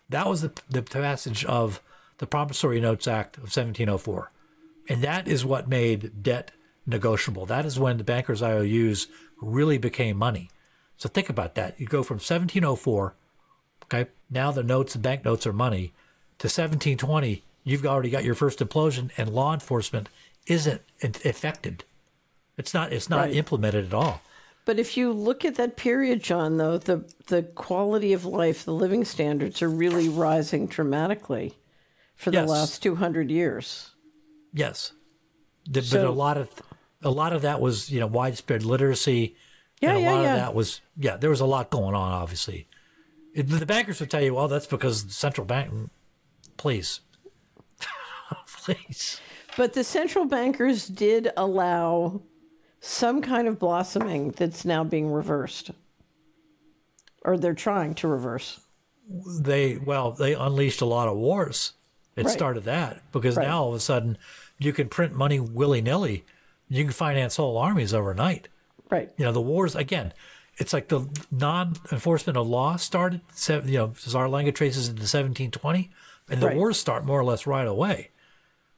That was the, the passage of the Promissory Notes Act of 1704. And that is what made debt negotiable. That is when the bankers' IOUs really became money. So think about that. You go from 1704, okay, now the notes, the banknotes are money, to 1720, you've already got your first implosion, and law enforcement isn't affected. It's not. It's not right. implemented at all. But if you look at that period, John, though the the quality of life, the living standards are really rising dramatically for the yes. last two hundred years. Yes, the, so, but a lot of a lot of that was you know widespread literacy. Yeah, and a yeah, lot yeah. of that was yeah. There was a lot going on. Obviously, it, the bankers would tell you, well, that's because the central bank. Please, [LAUGHS] please. But the central bankers did allow some kind of blossoming that's now being reversed, or they're trying to reverse. They well, they unleashed a lot of wars. It right. started that because right. now all of a sudden you can print money willy nilly. You can finance whole armies overnight. Right. You know the wars again. It's like the non-enforcement of law started. You know, Zarlenga traces into 1720, and the right. wars start more or less right away.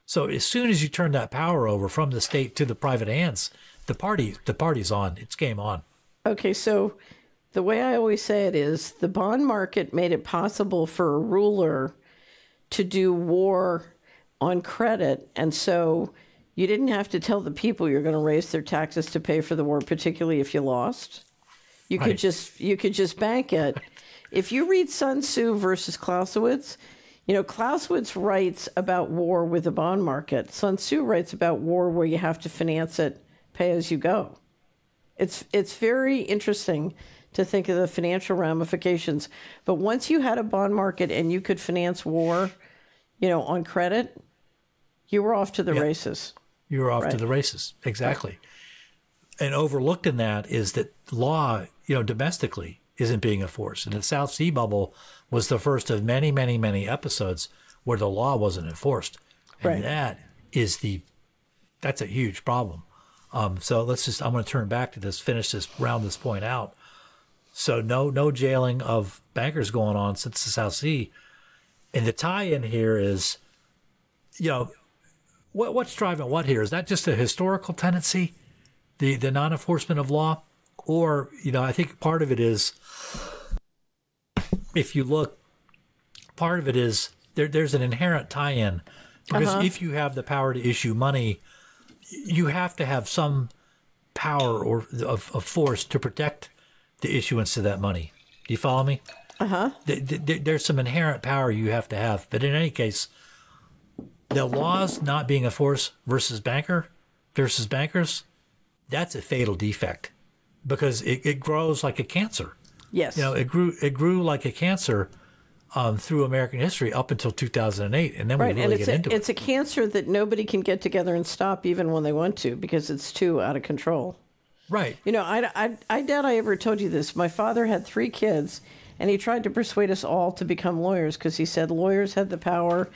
So as soon as you turn that power over from the state to the private hands, the party the party's on. It's game on. Okay, so the way I always say it is the bond market made it possible for a ruler to do war on credit and so you didn't have to tell the people you're going to raise their taxes to pay for the war particularly if you lost. You right. could just you could just bank it. [LAUGHS] If you read Sun Tzu versus Clausewitz, you know, Clausewitz writes about war with the bond market. Sun Tzu writes about war where you have to finance it, pay as you go. It's it's very interesting to think of the financial ramifications. But once you had a bond market and you could finance war, you know, on credit, you were off to the races. You were off right. to the races. Exactly. Right. And overlooked in that is that law, you know, domestically isn't being enforced. And the South Sea bubble was the first of many, many, many episodes where the law wasn't enforced. And right. that is the that's a huge problem. Um, so let's just I'm going to turn back to this, finish this, round this point out. So no no jailing of bankers going on since the South Sea, and the tie-in here is, you know, what what's driving what here? Is that just a historical tendency, the the non-enforcement of law, or you know I think part of it is if you look, part of it is there, there's an inherent tie in because uh-huh. if you have the power to issue money, you have to have some power or of, of force to protect the issuance of that money. Do you follow me? Uh huh. There's some inherent power you have to have, but in any case, the laws not being a force versus banker versus bankers, that's a fatal defect because it, it grows like a cancer. Yes. You know, it grew it grew like a cancer um, through American history up until 2008, and then right. we really and get a, into it's it. It's a cancer that nobody can get together and stop, even when they want to, because it's too out of control. Right. You know, I, I, I doubt I ever told you this. My father had three kids, and he tried to persuade us all to become lawyers because he said lawyers had the power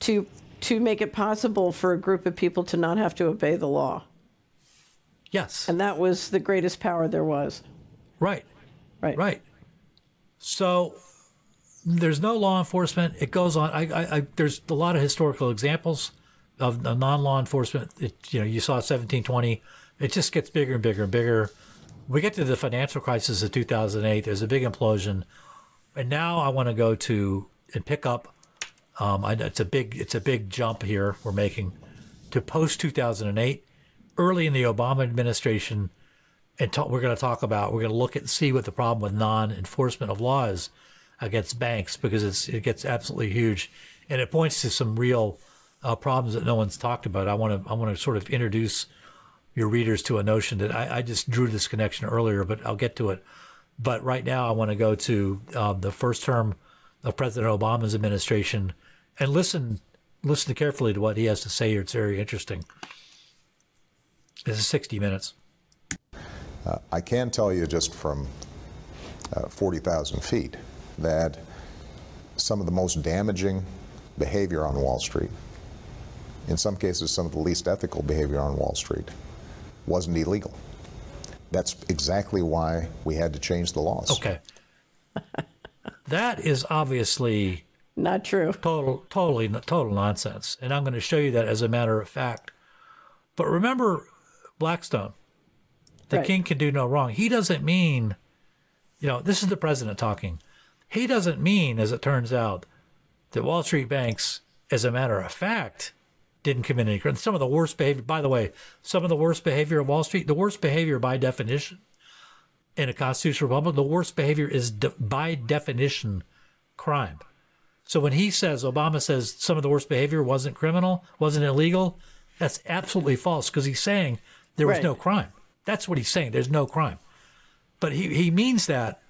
to to make it possible for a group of people to not have to obey the law. Yes. And that was the greatest power there was. Right. Right. Right. So there's no law enforcement. It goes on. I, I, I there's a lot of historical examples of, non-law enforcement. It, you know, you saw 1720. It just gets bigger and bigger and bigger. We get to the financial crisis of 2008. There's a big implosion, and now I want to go to and pick up. Um, I, it's a big it's a big jump here we're making to post 2008, early in the Obama administration and talk, we're going to talk about, we're going to look at see what the problem with non-enforcement of laws against banks because it's it gets absolutely huge, and it points to some real uh, problems that no one's talked about. I want to I want to sort of introduce your readers to a notion that I, I, just drew this connection earlier, but I'll get to it. But right now, I want to go to um, the first term of President Obama's administration and listen listen carefully to what he has to say here. It's very interesting. This is 60 minutes. Uh, I can tell you just from uh, 40,000 feet that some of the most damaging behavior on Wall Street, in some cases, some of the least ethical behavior on Wall Street, wasn't illegal. That's exactly why we had to change the laws. Okay. [LAUGHS] that is obviously Not true. total, totally, total nonsense. And I'm going to show you that as a matter of fact. But remember Blackstone. The Right. king can do no wrong. He doesn't mean, you know, this is the president talking. He doesn't mean, as it turns out, that Wall Street banks, as a matter of fact, didn't commit any crime. Some of the worst behavior, by the way, some of the worst behavior of Wall Street, the worst behavior by definition in a constitutional republic, the worst behavior is de- by definition crime. So when he says, Obama says some of the worst behavior wasn't criminal, wasn't illegal, that's absolutely false because he's saying there was Right. no crime. That's what he's saying. There's no crime. But he, he means that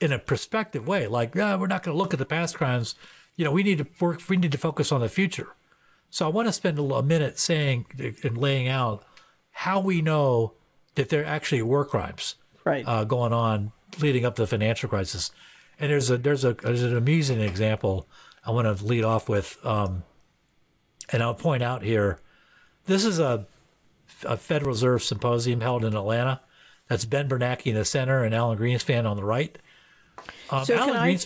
in a prospective way, like, yeah, we're not going to look at the past crimes. You know, we need to work, we need to focus on the future. So I want to spend a, a minute saying and laying out how we know that there actually were crimes Right. uh, going on leading up to the financial crisis. And there's a there's a there's an amusing example I want to lead off with, um, and I'll point out here. This is a, a Federal Reserve symposium held in Atlanta. That's Ben Bernanke in the center and Alan Greenspan on the right. Um, So can Alan I-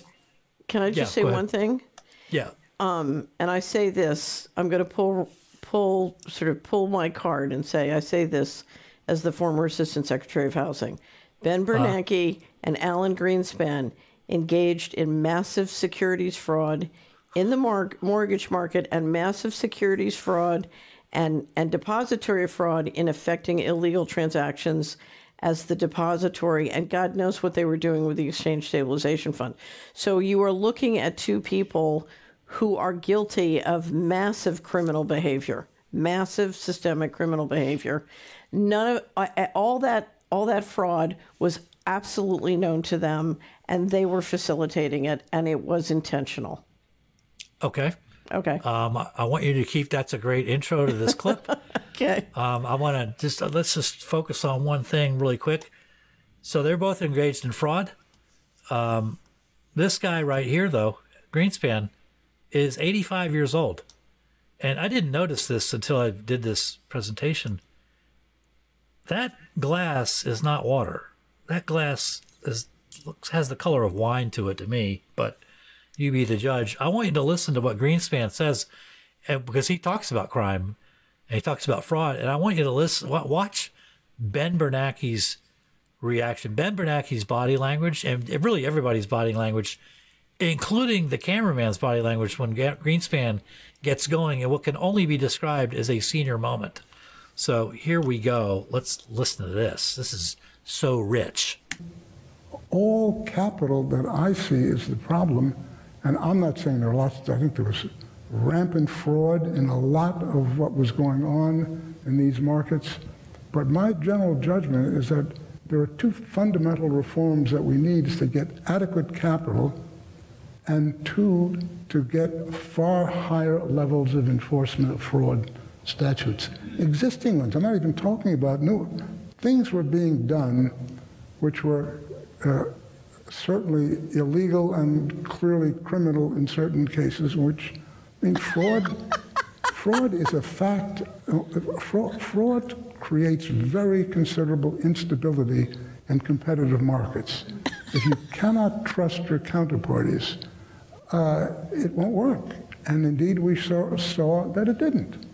Can I just yeah, say one thing? yeah, and I say this, I'm going to pull pull sort of pull my card and say I say this as the former Assistant Secretary of Housing. Ben Bernanke and Alan Greenspan engaged in massive securities fraud in the mar- mortgage market and massive securities fraud and, and depository fraud in affecting illegal transactions as the depository, and God knows what they were doing with the Exchange Stabilization Fund. So you are looking at two people who are guilty of massive criminal behavior, massive systemic criminal behavior. None of uh, all that all that fraud was absolutely known to them, and they were facilitating it, and it was intentional. okay. Okay. Um, I- want you to keep. That's a great intro to this clip. [LAUGHS] okay. Um, I want to just uh, let's just focus on one thing really quick. So they're both engaged in fraud. Um, this guy right here, though, Greenspan, is 85 years old, and I didn't notice this until I did this presentation. That glass is not water. That glass is looks has the color of wine to it to me, but you be the judge. I want you to listen to what Greenspan says, and because he talks about crime and he talks about fraud. And I want you to listen, watch Ben Bernanke's reaction, Ben Bernanke's body language, and really everybody's body language, including the cameraman's body language when Greenspan gets going, and what can only be described as a senior moment. So here we go. Let's listen to this. This is so rich. all capital that I see is the problem, and I'm not saying there are lots, I think there was rampant fraud in a lot of what was going on in these markets, but my general judgment is that there are two fundamental reforms that we need is to get adequate capital and two, to get far higher levels of enforcement of fraud statutes. Existing ones, I'm not even talking about new, things were being done which were uh, certainly illegal and clearly criminal in certain cases, which, I mean, fraud, [LAUGHS] fraud is a fact. uh, Fraud, fraud creates very considerable instability in competitive markets. If you cannot trust your counterparties, uh, it won't work. And indeed, we saw, saw that it didn't.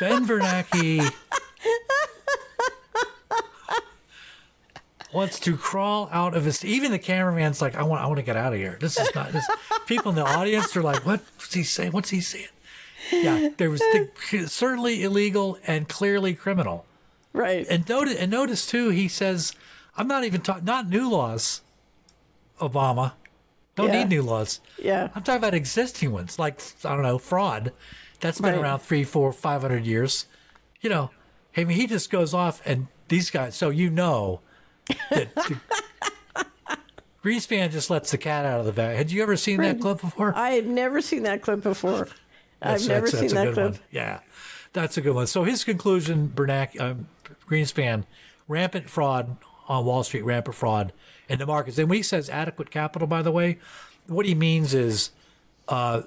Ben Bernanke wants to crawl out of his. Even the cameraman's like, I want, I want to get out of here. This is not. This, people in the audience are like, what's he saying? What's he saying? Yeah, there was the, certainly illegal and clearly criminal. right. And notice, and notice too, he says, I'm not even talking, not new laws, Obama. Don't Yeah. need new laws. Yeah. I'm talking about existing ones, like, I don't know, fraud. That's been Right. around three, four, five hundred years. You know, I mean, he just goes off and these guys, so you know that the, Greenspan just lets the cat out of the bag. Had you ever seen that clip before? I had never seen that clip before. I've That's- never that's- seen that's that clip. one. Yeah. That's a good one. So his conclusion, Bernac, um, Greenspan, rampant fraud on Wall Street, rampant fraud in the markets. And when he says adequate capital, by the way, what he means is uh,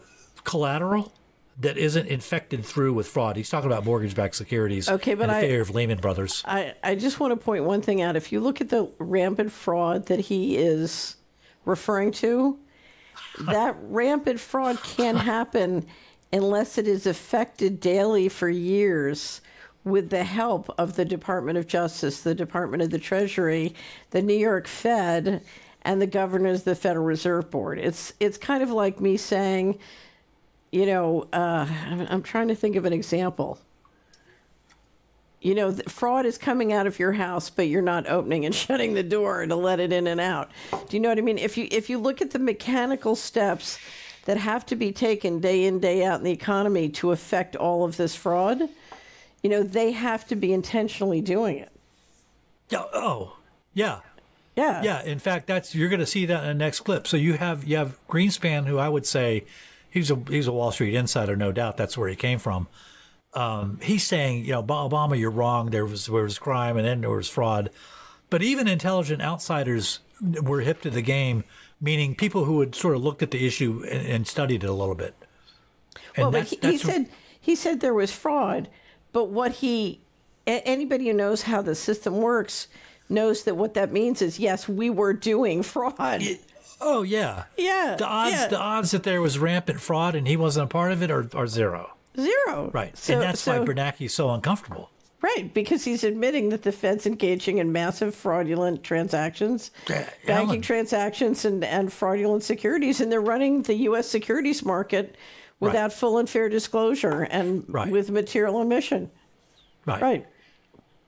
collateral that isn't infected through with fraud. He's talking about mortgage-backed securities. Okay, but I- failure of Lehman Brothers. I, I just want to point one thing out. If you look at the rampant fraud that he is referring to, [LAUGHS] that rampant fraud can't happen unless it is affected daily for years with the help of the Department of Justice, the Department of the Treasury, the New York Fed, and the governors of the Federal Reserve Board. It's it's kind of like me saying, you know, uh, I'm, I'm trying to think of an example you know, the fraud is coming out of your house, but you're not opening and [LAUGHS] shutting the door to let it in and out. Do you know what I mean? If you if you look at the mechanical steps that have to be taken day in day out in the economy to affect all of this fraud, you know, they have to be intentionally doing it. Yeah. Oh, yeah. Yeah. Yeah, in fact, that's you're going to see that in the next clip. So you have you have Greenspan, who I would say he's a he's a Wall Street insider, no doubt. That's where he came from. Um, he's saying, you know, Obama, you're wrong. There was there was crime, and then there was fraud. But even intelligent outsiders were hip to the game, meaning people who had sort of looked at the issue and, and studied it a little bit. And well, but he, he said he said there was fraud, but what he anybody who knows how the system works knows that what that means is yes, we were doing [LAUGHS] fraud. Oh yeah, Yeah, The odds yeah. the odds that there was rampant fraud and he wasn't a part of it are, are zero. Zero. Right, So- and that's so- why Bernanke's so uncomfortable. Right, because he's admitting that the Fed's engaging in massive fraudulent transactions, Yeah, banking Alan. transactions, and, and fraudulent securities, and they're running the U.S. securities market without full and fair disclosure and Right. with material omission. Right. Right.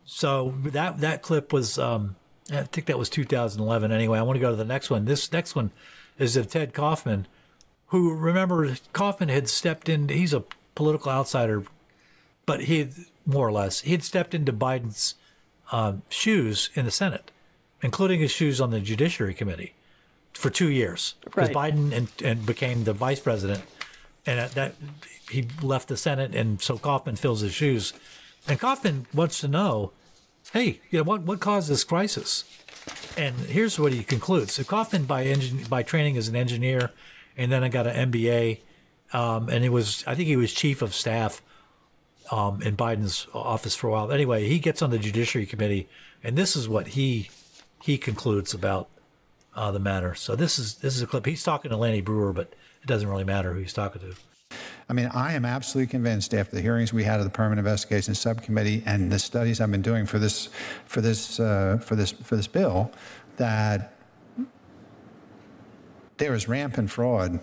So that that clip was, um, I think that was 2011. Anyway, I want to go to the next one. This next one is of Ted Kaufman, who remember Kaufman had stepped in. He's a political outsider, but he had, more or less he had stepped into Biden's um, shoes in the Senate, including his shoes on the Judiciary Committee for two years because Right. Biden and, and became the vice president, and at that he left the Senate, and so Kaufman fills his shoes, and Kaufman wants to know, hey, you know what what caused this crisis? And here's what he concludes: so Kaufman, by engin- by training, is an engineer, and then I got an MBA, um, and he was I think he was chief of staff um, in Biden's office for a while. Anyway, he gets on the Judiciary Committee, and this is what he he concludes about uh, the matter. So this is this is a clip. He's talking to Lanny Breuer, but it doesn't really matter who he's talking to. I mean, I am absolutely convinced after the hearings we had of the Permanent Investigation Subcommittee and the studies I've been doing for this, for this, uh, for this, for this bill, that there is rampant fraud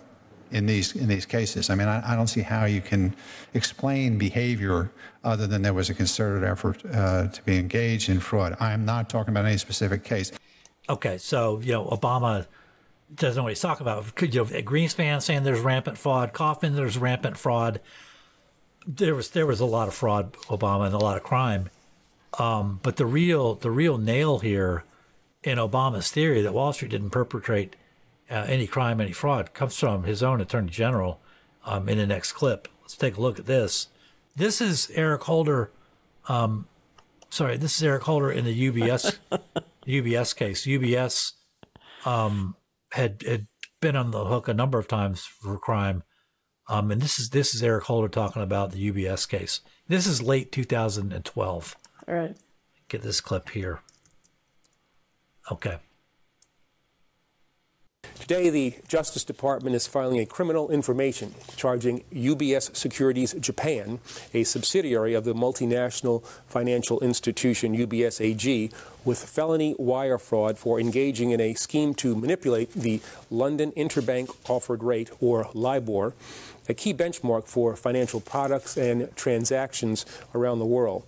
in these in these cases. I mean, I, I don't see how you can explain behavior other than there was a concerted effort uh, to be engaged in fraud. I am not talking about any specific case. Okay, so you know Obama doesn't know what he's talking about. Could you know Greenspan saying there's rampant fraud, Kaufman there's rampant fraud. There was there was a lot of fraud, Obama, and a lot of crime. Um, but the real the real nail here in Obama's theory that Wall Street didn't perpetrate uh, any crime, any fraud, comes from his own Attorney General. Um, in the next clip, let's take a look at this. This is Eric Holder. Um, sorry, this is Eric Holder in the UBS [LAUGHS] UBS case. UBS um, had had been on the hook a number of times for crime, um, and this is this is Eric Holder talking about the UBS case. This is late 2012. All right. Get this clip here. Okay. Today, the Justice Department is filing a criminal information charging UBS Securities Japan, a subsidiary of the multinational financial institution UBS AG, with felony wire fraud for engaging in a scheme to manipulate the London Interbank Offered Rate, or LIBOR, a key benchmark for financial products and transactions around the world.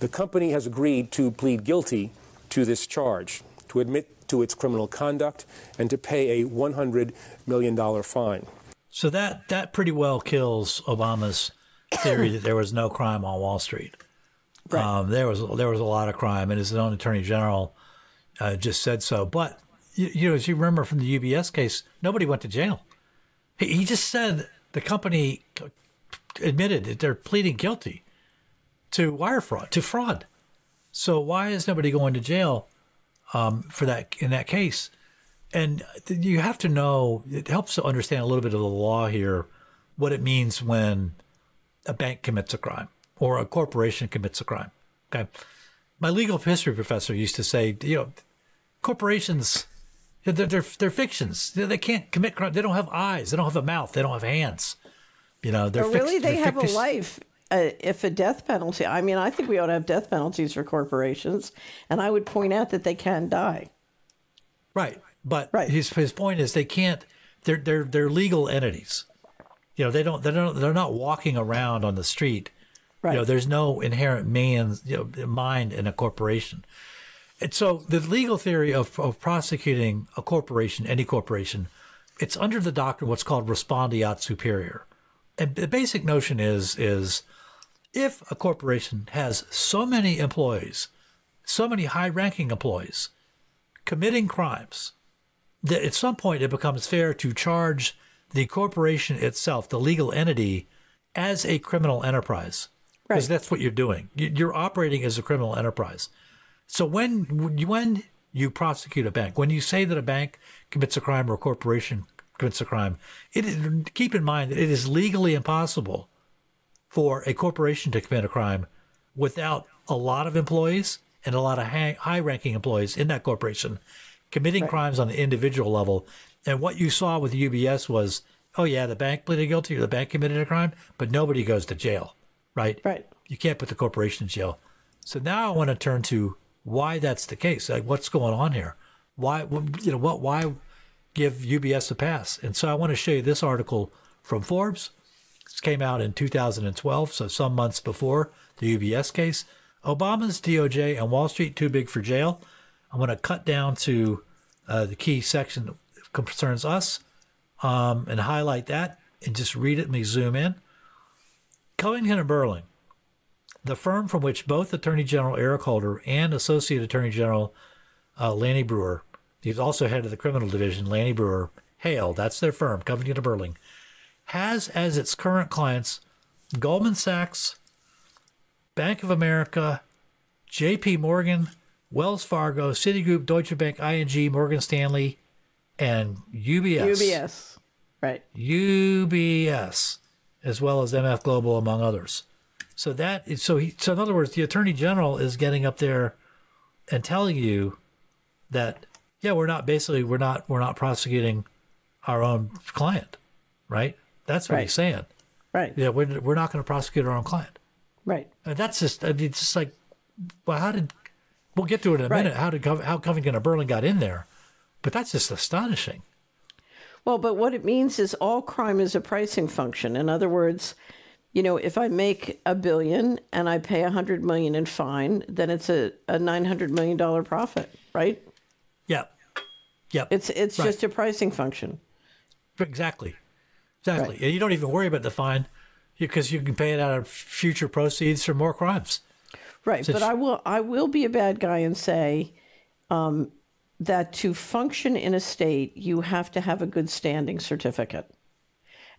The company has agreed to plead guilty to this charge, to admit to its criminal conduct, and to pay a $100 million fine. So that that pretty well kills Obama's theory that there was no crime on Wall Street. Um, there was there was a lot of crime, and his own Attorney General uh, just said so. But you, you know, as you remember from the UBS case, nobody went to jail. He, he just said the company admitted that they're pleading guilty. to wire fraud, to fraud. So why is nobody going to jail um, for that in that case? And you have to know. It helps to understand a little bit of the law here, what it means when a bank commits a crime or a corporation commits a crime. Okay, my legal history professor used to say, you know, corporations. They're, they're, they're fictions. They can't commit crime. They don't have eyes. They don't have a mouth. They don't have hands. You know, they're But really, fict- they have a life. If a death penalty, I mean, I think we ought to have death penalties for corporations, and I would point out that they can die. Right. But Right. his his point is they can't they're they're they're legal entities. You know, they don't they don't they're not walking around on the street. Right. You know, there's no inherent man's you know, mind in a corporation. And so the legal theory of, of prosecuting a corporation, any corporation, it's under the doctrine what's called respondeat superior. And the basic notion is is if a corporation has so many employees, so many high ranking employees committing crimes, that at some point it becomes fair to charge the corporation itself, the legal entity, as a criminal enterprise. Because Right. that's what you're doing. You- You're operating as a criminal enterprise. So when when you prosecute a bank, when you say that a bank commits a crime or a corporation commits a crime, it is, keep in mind that it is legally impossible for a corporation to commit a crime without a lot of employees and a lot of high ranking employees in that corporation committing crimes on the individual level. And what you saw with UBS was, oh, yeah, the bank pleaded guilty or the bank committed a crime, but nobody goes to jail, right? Right. You can't put the corporation in jail. So now I want to turn to why that's the case. Like, what's going on here? Why, you know, what, why give UBS a pass? And so I want to show you this article from Forbes. Came out in 2012, so some months before the UBS case. Obama's DOJ and Wall Street too big for jail. I'm going to cut down to uh, the key section that concerns us um, and highlight that and just read it. Let me zoom in. Covington and Burling, the firm from which both Attorney General Eric Holder and Associate Attorney General uh, Lanny Breuer, he's also head of the criminal division, Lanny Breuer, Hale, that's their firm, Covington and Burling, has as its current clients Goldman Sachs, Bank of America, JP Morgan, Wells Fargo, Citigroup, Deutsche Bank, ING, Morgan Stanley, and UBS. UBS. Right. UBS, as well as MF Global, among others. So that is so. He, so in other words, the Attorney General is getting up there and telling you that yeah, we're not basically we're not we're not prosecuting our own client, right? That's what Right. he's saying. Right. Yeah, we're we're not going to prosecute our own client. Right. And that's just I mean, it's just like, well, how did we'll get to it in a Right. minute? How did how Covington and Burling got in there? But that's just astonishing. Well, but what it means is all crime is a pricing function. In other words, you know, if I make a billion and I pay a hundred million in fine, then it's a, a nine hundred million dollar profit, right? Yep. Yep. It's it's Right. just a pricing function. Exactly. Exactly. Right. And you don't even worry about the fine because you can pay it out of future proceeds for more crimes. Right. So but I will I will be a bad guy and say um, that to function in a state, you have to have a good standing certificate.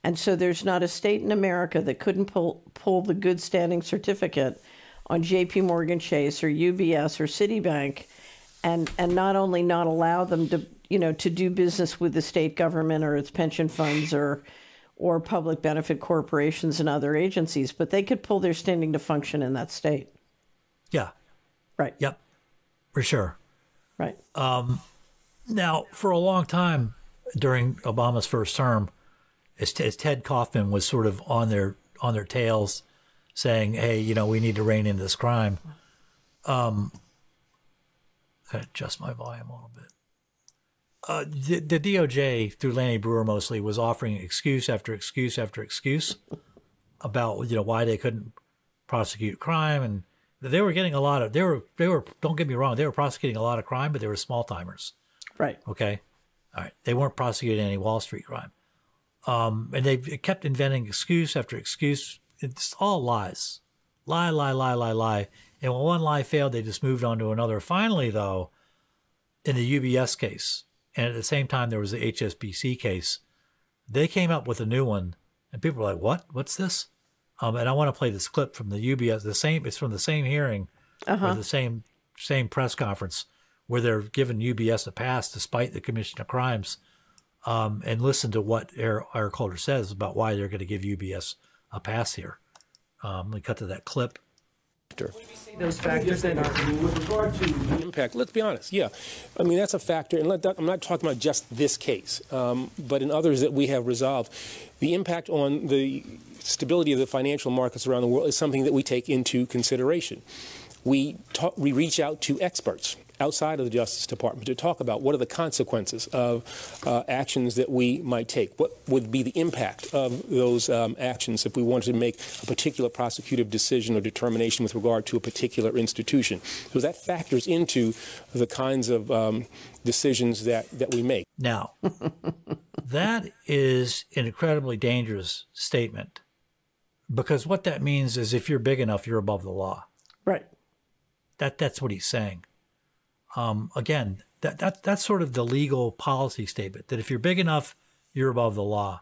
And so there's not a state in America that couldn't pull pull the good standing certificate on JP Morgan Chase or UBS or Citibank and and not only not allow them to you know to do business with the state government or its pension funds or or public benefit corporations and other agencies, but they could pull their standing to function in that state. Yeah. Right. Yep. For sure. Right. Now, for a long time during Obama's first term, as, as Ted Kaufman was sort of on their on their tails, saying, "Hey, you know, we need to rein in this crime." Um, adjust my volume a little bit. Uh, the, the DOJ through Lanny Breuer mostly was offering excuse after excuse after excuse about you know why they couldn't prosecute crime, and they were getting a lot of they were they were don't get me wrong they were prosecuting a lot of crime, but they were small timers. Right. Okay. All right. They weren't prosecuting any Wall Street crime. Um, and they kept inventing excuse after excuse. It's all lies. Lie, lie, lie, lie, lie. And when one lie failed, they just moved on to another. Finally, though, in the UBS case, and at the same time there was the HSBC case, they came up with a new one. And people were like, what? What's this? Um, and I want to play this clip from the UBS. The same. It's from the same hearing or the same same press conference where they're giving UBS a pass despite the commission of crimes. Um, and listen to what Eric, Eric Holder says about why they're going to give UBS a pass here. Um, let me cut to that clip. Those factors that are. With regard to impact, let's be honest. Yeah, I mean that's a factor, and let that, I'm not talking about just this case, um, but in others that we have resolved. The impact on the stability of the financial markets around the world is something that we take into consideration. We talk, we reach out to experts outside of the Justice Department to talk about what are the consequences of uh, actions that we might take. What would be the impact of those um, actions if we wanted to make a particular prosecutive decision or determination with regard to a particular institution? So that factors into the kinds of um, decisions that, that we make. Now, [LAUGHS] that is an incredibly dangerous statement because what that means is if you're big enough, you're above the law. That that's what he's saying. Um, again, that, that that's sort of the legal policy statement that if you're big enough, you're above the law.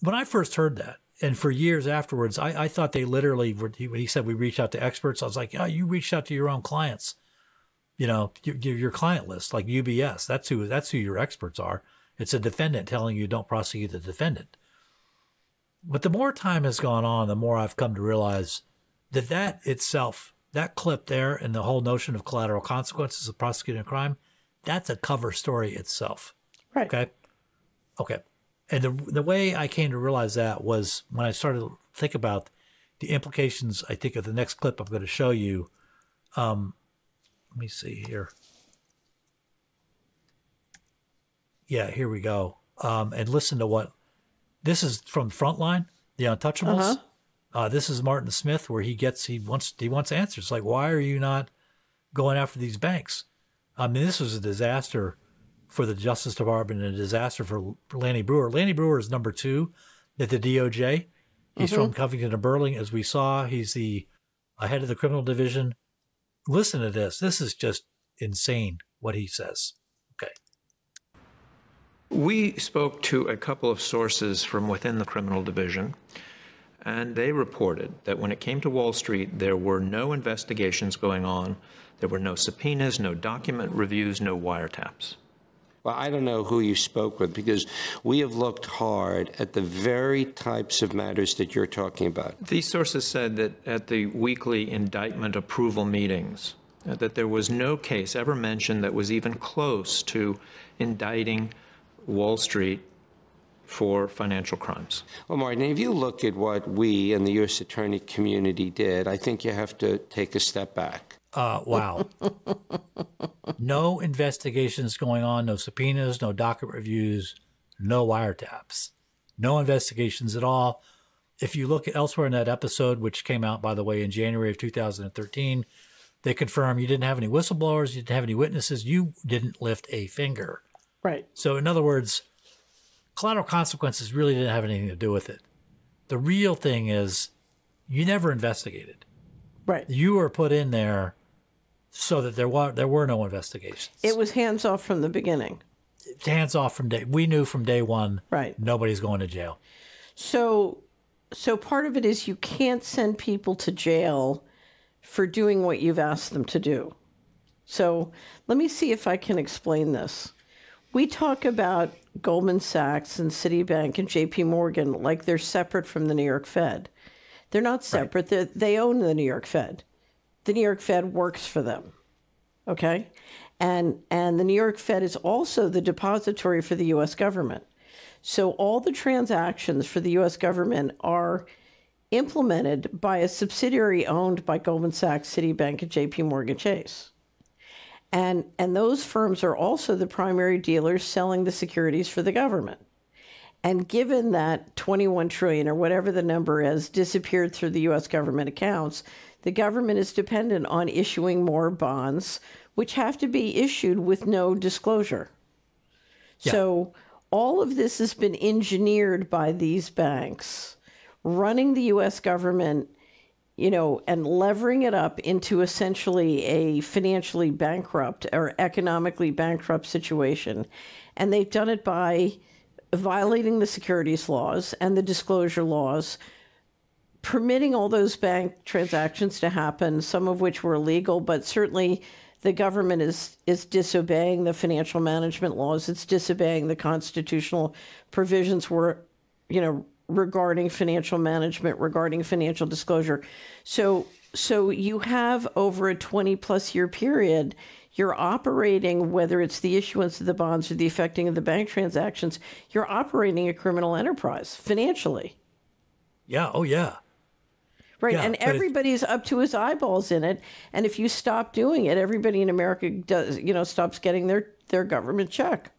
When I first heard that, and for years afterwards, I, I thought they literally were, he, when he said we reached out to experts, I was like, oh, you reached out to your own clients, you know, your, your client list, like UBS. That's who that's who your experts are. It's a defendant telling you don't prosecute the defendant. But the more time has gone on, the more I've come to realize that that itself, that clip there, and the whole notion of collateral consequences of prosecuting a crime, that's a cover story itself. Right. Okay. Okay. And the the way I came to realize that was when I started to think about the implications. I think of the next clip I'm going to show you. Um, let me see here. Yeah, here we go. Um, and listen to what this is from Frontline, The Untouchables. Uh-huh. Uh, this is Martin Smith, where he gets he wants he wants answers. Like, why are you not going after these banks? I mean, this was a disaster for the Justice Department and a disaster for Lanny Breuer. Lanny Breuer is number two at the DOJ. He's from Covington and Burling, as we saw. He's the uh, head of the criminal division. Listen to this. This is just insane what he says. Okay. We spoke to a couple of sources from within the criminal division, and they reported that when it came to Wall Street, there were no investigations going on, there were no subpoenas, no document reviews, no wiretaps. Well, I don't know who you spoke with because we have looked hard at the very types of matters that you're talking about. These sources said that at the weekly indictment approval meetings, uh, that there was no case ever mentioned that was even close to indicting Wall Street for financial crimes. Well, Martin, if you look at what we and the U.S. attorney community did, I think you have to take a step back. Uh, wow. [LAUGHS] no investigations going on, no subpoenas, no docket reviews, no wiretaps, no investigations at all. If you look elsewhere in that episode, which came out, by the way, in January of 2013, they confirm you didn't have any whistleblowers, you didn't have any witnesses, you didn't lift a finger. Right. So, in other words, collateral consequences really didn't have anything to do with it. The real thing is you never investigated. Right. You were put in there so that there were there were no investigations. It was hands off from the beginning. hands off from day. We knew from day one. Right. Nobody's going to jail. So so part of it is you can't send people to jail for doing what you've asked them to do. So let me see if I can explain this. We talk about Goldman Sachs and Citibank and JP Morgan like they're separate from the New York Fed. They're not separate. They They own the New York Fed. The New York Fed works for them. Okay? And and the New York Fed is also the depository for the US government. So all the transactions for the US government are implemented by a subsidiary owned by Goldman Sachs, Citibank, and JP Morgan Chase. And and those firms are also the primary dealers selling the securities for the government. And given that 21 trillion or whatever the number is disappeared through the US government accounts, the government is dependent on issuing more bonds which have to be issued with no disclosure. Yeah. So all of this has been engineered by these banks running the US government, you know, and levering it up into essentially a financially bankrupt or economically bankrupt situation. And they've done it by violating the securities laws and the disclosure laws permitting all those bank transactions to happen, some of which were illegal, but certainly the government is is disobeying the financial management laws. It's disobeying the constitutional provisions were, you know, regarding financial management, regarding financial disclosure. So so you have over a 20 plus year period you're operating whether it's the issuance of the bonds or the effecting of the bank transactions you're operating a criminal enterprise financially Yeah. Oh, yeah. right Yeah, and everybody's up to his eyeballs in it and if you stop doing it everybody in america does you know stops getting their their government check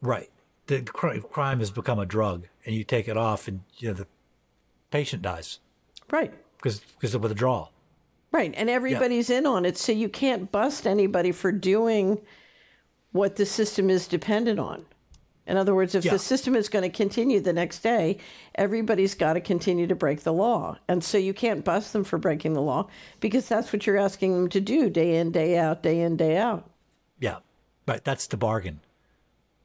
Right. The cri- crime has become a drug, and you take it off, and you know the patient dies right because because of withdrawal. Right. And everybody's in on it. So you can't bust anybody for doing what the system is dependent on. In other words, if Yeah. the system is going to continue the next day, everybody's got to continue to break the law. And so you can't bust them for breaking the law because that's what you're asking them to do day in, day out, day in, day out. Yeah. Right. That's the bargain.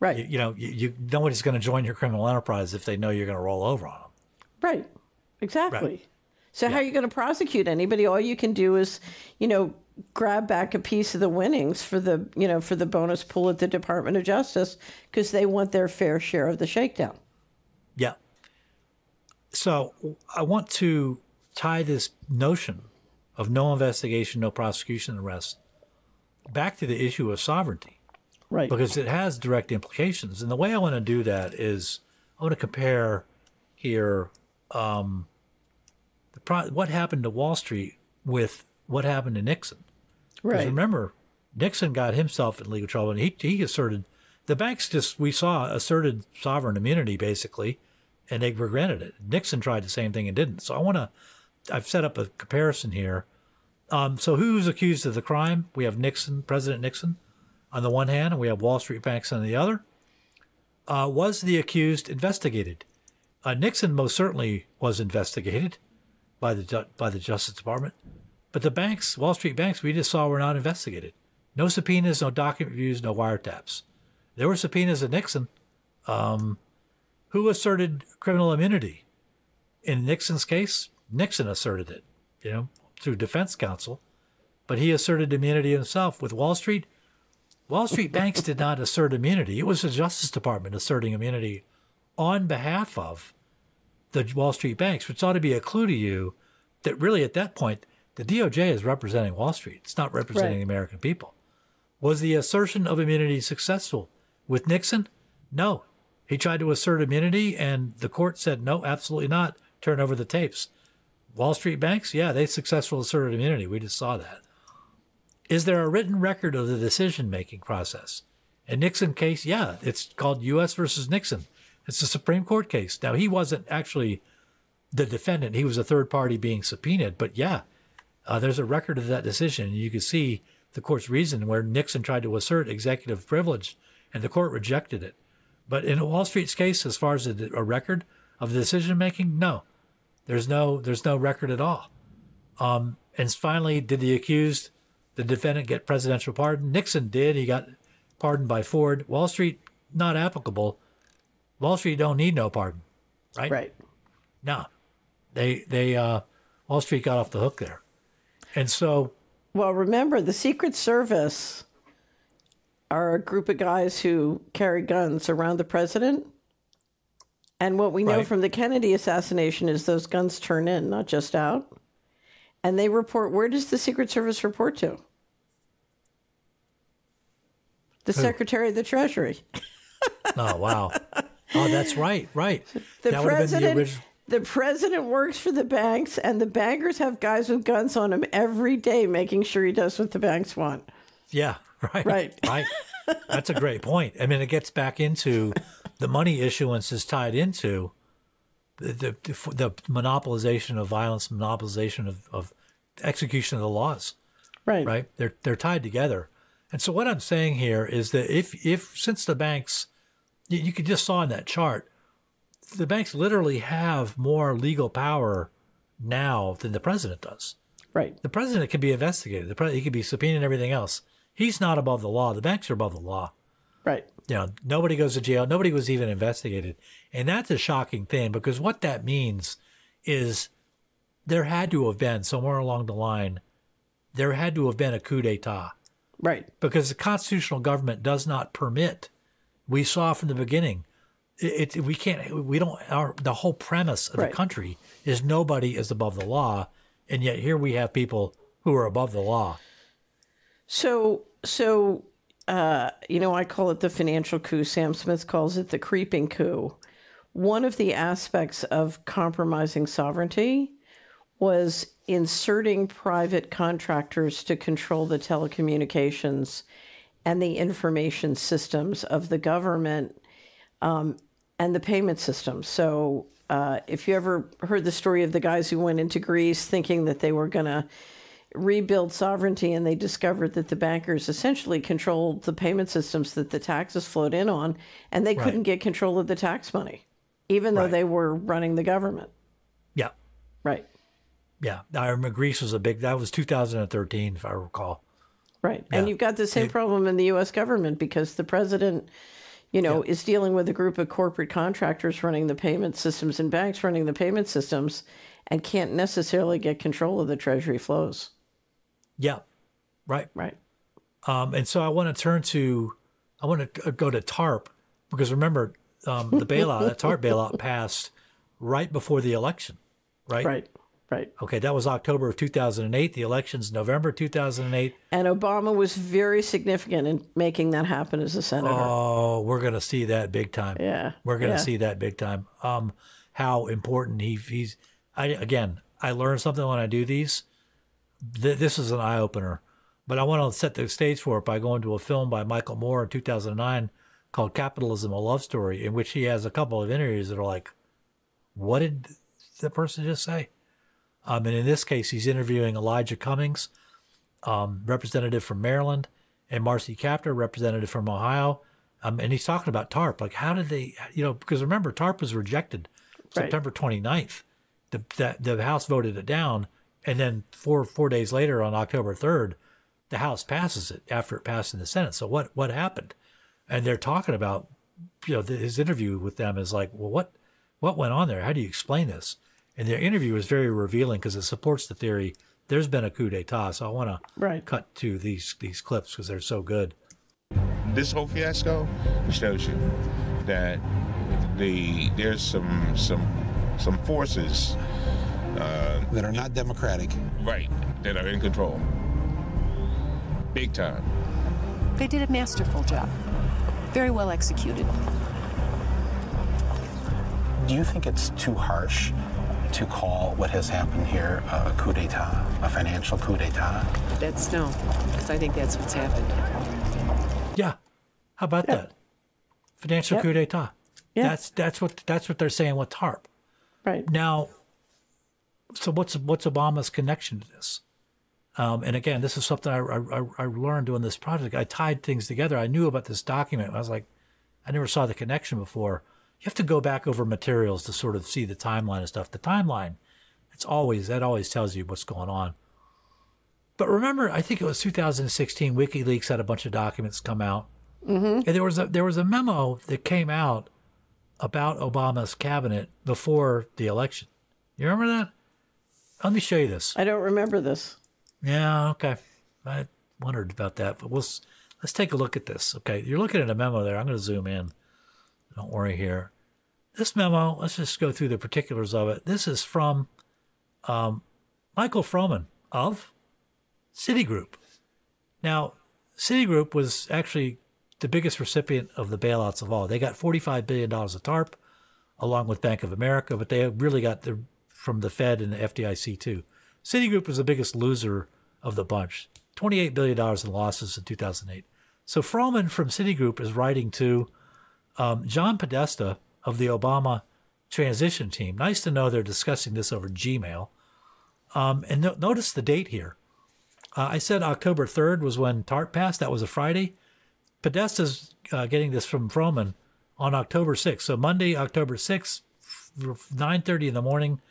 Right. You, you know, you, you nobody's going to join your criminal enterprise if they know you're going to roll over on them. Right. Exactly. Right. So how are you going to prosecute anybody? All you can do is, you know, grab back a piece of the winnings for the, you know, for the bonus pool at the Department of Justice because they want their fair share of the shakedown. Yeah. So I want to tie this notion of no investigation, no prosecution, arrest back to the issue of sovereignty. Right. Because it has direct implications. And the way I want to do that is I want to compare here um, the pro- what happened to Wall Street with what happened to Nixon. Because Right. remember, Nixon got himself in legal trouble, and he he asserted the banks just we saw asserted sovereign immunity basically, and they regretted it. Nixon tried the same thing and didn't. So I want to I've set up a comparison here. Um, so who's accused of the crime? We have Nixon, President Nixon, on the one hand, and we have Wall Street banks on the other. Uh, was the accused investigated? Uh, Nixon most certainly was investigated by the by the Justice Department, but the banks, Wall Street banks, we just saw were not investigated. No subpoenas, no document reviews, no wiretaps. There were subpoenas of Nixon, um, who asserted criminal immunity. In Nixon's case, Nixon asserted it, you know, through defense counsel, but he asserted immunity himself. With Wall Street, Wall Street banks did not assert immunity. It was the Justice Department asserting immunity on behalf of the Wall Street banks, which ought to be a clue to you that really at that point, the DOJ is representing Wall Street. It's not representing Right. the American people. Was the assertion of immunity successful? With Nixon? No. He tried to assert immunity and the court said, no, absolutely not. Turn over the tapes. Wall Street banks? Yeah, they successfully asserted immunity. We just saw that. Is there a written record of the decision making process? In Nixon case, yeah, it's called U.S. versus Nixon. It's a Supreme Court case. Now he wasn't actually the defendant; he was a third party being subpoenaed. But yeah, uh, there's a record of that decision. You can see the court's reason where Nixon tried to assert executive privilege, and the court rejected it. But in Wall Street's case, as far as a, a record of the decision making, no, there's no there's no record at all. Um, and finally, did the accused, the defendant, get presidential pardon? Nixon did. He got pardoned by Ford. Wall Street not applicable. Wall Street don't need no pardon, right? Right. No, they they uh, Wall Street got off the hook there, and so Well, remember, the Secret Service are a group of guys who carry guns around the president. And what we know Right. from the Kennedy assassination is those guns turn in, not just out. And they report where does the Secret Service report to? The Who? Secretary of the Treasury. oh wow, oh that's right, right. The that been the president, original. the president works for the banks, and the bankers have guys with guns on him every day, making sure he does what the banks want. Yeah, right. Right. [LAUGHS] Right. That's a great point. I mean, it gets back into the money issuance is tied into the, the, the monopolization of violence, monopolization of, of execution of the laws. Right. Right. They're, they're tied together. And so what I'm saying here is that if, if since the banks, you, you could just saw in that chart, the banks literally have more legal power now than the president does. Right. The president can be investigated. The president he can be subpoenaed and everything else. He's not above the law. The banks are above the law. Right. You know, nobody goes to jail. Nobody was even investigated. And that's a shocking thing because what that means is there had to have been somewhere along the line, there had to have been a coup d'etat. Right. Because the constitutional government does not permit. We saw from the beginning, it, it we can't, we don't, our, the whole premise of Right. the country is nobody is above the law. And yet here we have people who are above the law. So, so, uh, you know, I call it the financial coup. Sam Smith calls it the creeping coup. One of the aspects of compromising sovereignty was inserting private contractors to control the telecommunications and the information systems of the government um, and the payment system. So, uh, if you ever heard the story of the guys who went into Greece thinking that they were going to rebuild sovereignty and they discovered that the bankers essentially controlled the payment systems that the taxes flowed in on and they Right. couldn't get control of the tax money even though Right. they were running the government Yeah. right Yeah. I remember Greece was a big, that was 2013, if I recall. right and you've got the same It- problem in the US government because the president you know is dealing with a group of corporate contractors running the payment systems and banks running the payment systems and can't necessarily get control of the treasury flows Yeah. Right. right Um, and so I want to turn to, I want to go to TARP because remember, um, the bailout, the TARP bailout passed right before the election, right? right right Okay, that was October of 2008. The election's November 2008. and Obama was very significant in making that happen as a senator Oh, we're going to see that big time. Yeah, We're going to yeah. see that big time. Um, how important he he's. I again, I learn something when I do these. Th- this is an eye opener, but I want to set the stage for it by going to a film by Michael Moore in 2009 called "Capitalism: A Love Story," in which he has a couple of interviews that are like, "What did the person just say?" Um, and in this case, he's interviewing Elijah Cummings, um, representative from Maryland, and Marcy Kaptur, representative from Ohio. Um, and he's talking about TARP. Like, how did they, you know, because remember, TARP was rejected Right. September 29th. The, that, the House voted it down. And then four four days later, on October 3rd, the House passes it after it passed in the Senate. So what what happened? And they're talking about, you know, the, his interview with them is like, well, what what went on there? How do you explain this? And their interview is very revealing because it supports the theory there's been a coup d'état. So I want to cut to these these clips because they're so good. This whole fiasco shows you that the there's some some some forces uh, that are not democratic, right? That are in control, big time. They did a masterful job. Very well executed. Do you think it's too harsh to call what has happened here a coup d'etat, a financial coup d'etat? That's no, because I think that's what's happened. Yeah. How about that? Financial Yep. coup d'état. Yeah. That's that's what that's what they're saying with TARP. Right. Now, so what's what's Obama's connection to this? Um, and again, this is something I, I, I learned doing this project. I tied things together. I knew about this document. I was like, I never saw the connection before. You have to go back over materials to sort of see the timeline and stuff. The timeline, it's always that always tells you what's going on. But remember, I think it was 2016. WikiLeaks had a bunch of documents come out, Mm-hmm. and there was a there was a memo that came out about Obama's cabinet before the election. You remember that? Let me show you this. I don't remember this. Yeah, okay. I wondered about that, but we'll let's take a look at this. Okay, you're looking at a memo there. I'm going to zoom in. Don't worry here. This memo, let's just go through the particulars of it. This is from um, Michael Froman of Citigroup. Now, Citigroup was actually the biggest recipient of the bailouts of all. They got $45 billion of TARP along with Bank of America, but they really got the from the Fed and the FDIC too. Citigroup was the biggest loser of the bunch, $28 billion in losses in 2008. So Froman from Citigroup is writing to um, John Podesta of the Obama transition team. Nice to know they're discussing this over Gmail. Um, and no- notice the date here. Uh, I said October 3rd was when TARP passed. That was a Friday. Podesta's uh, getting this from Froman on October 6th. So Monday, October 6th, 9.30 in the morning,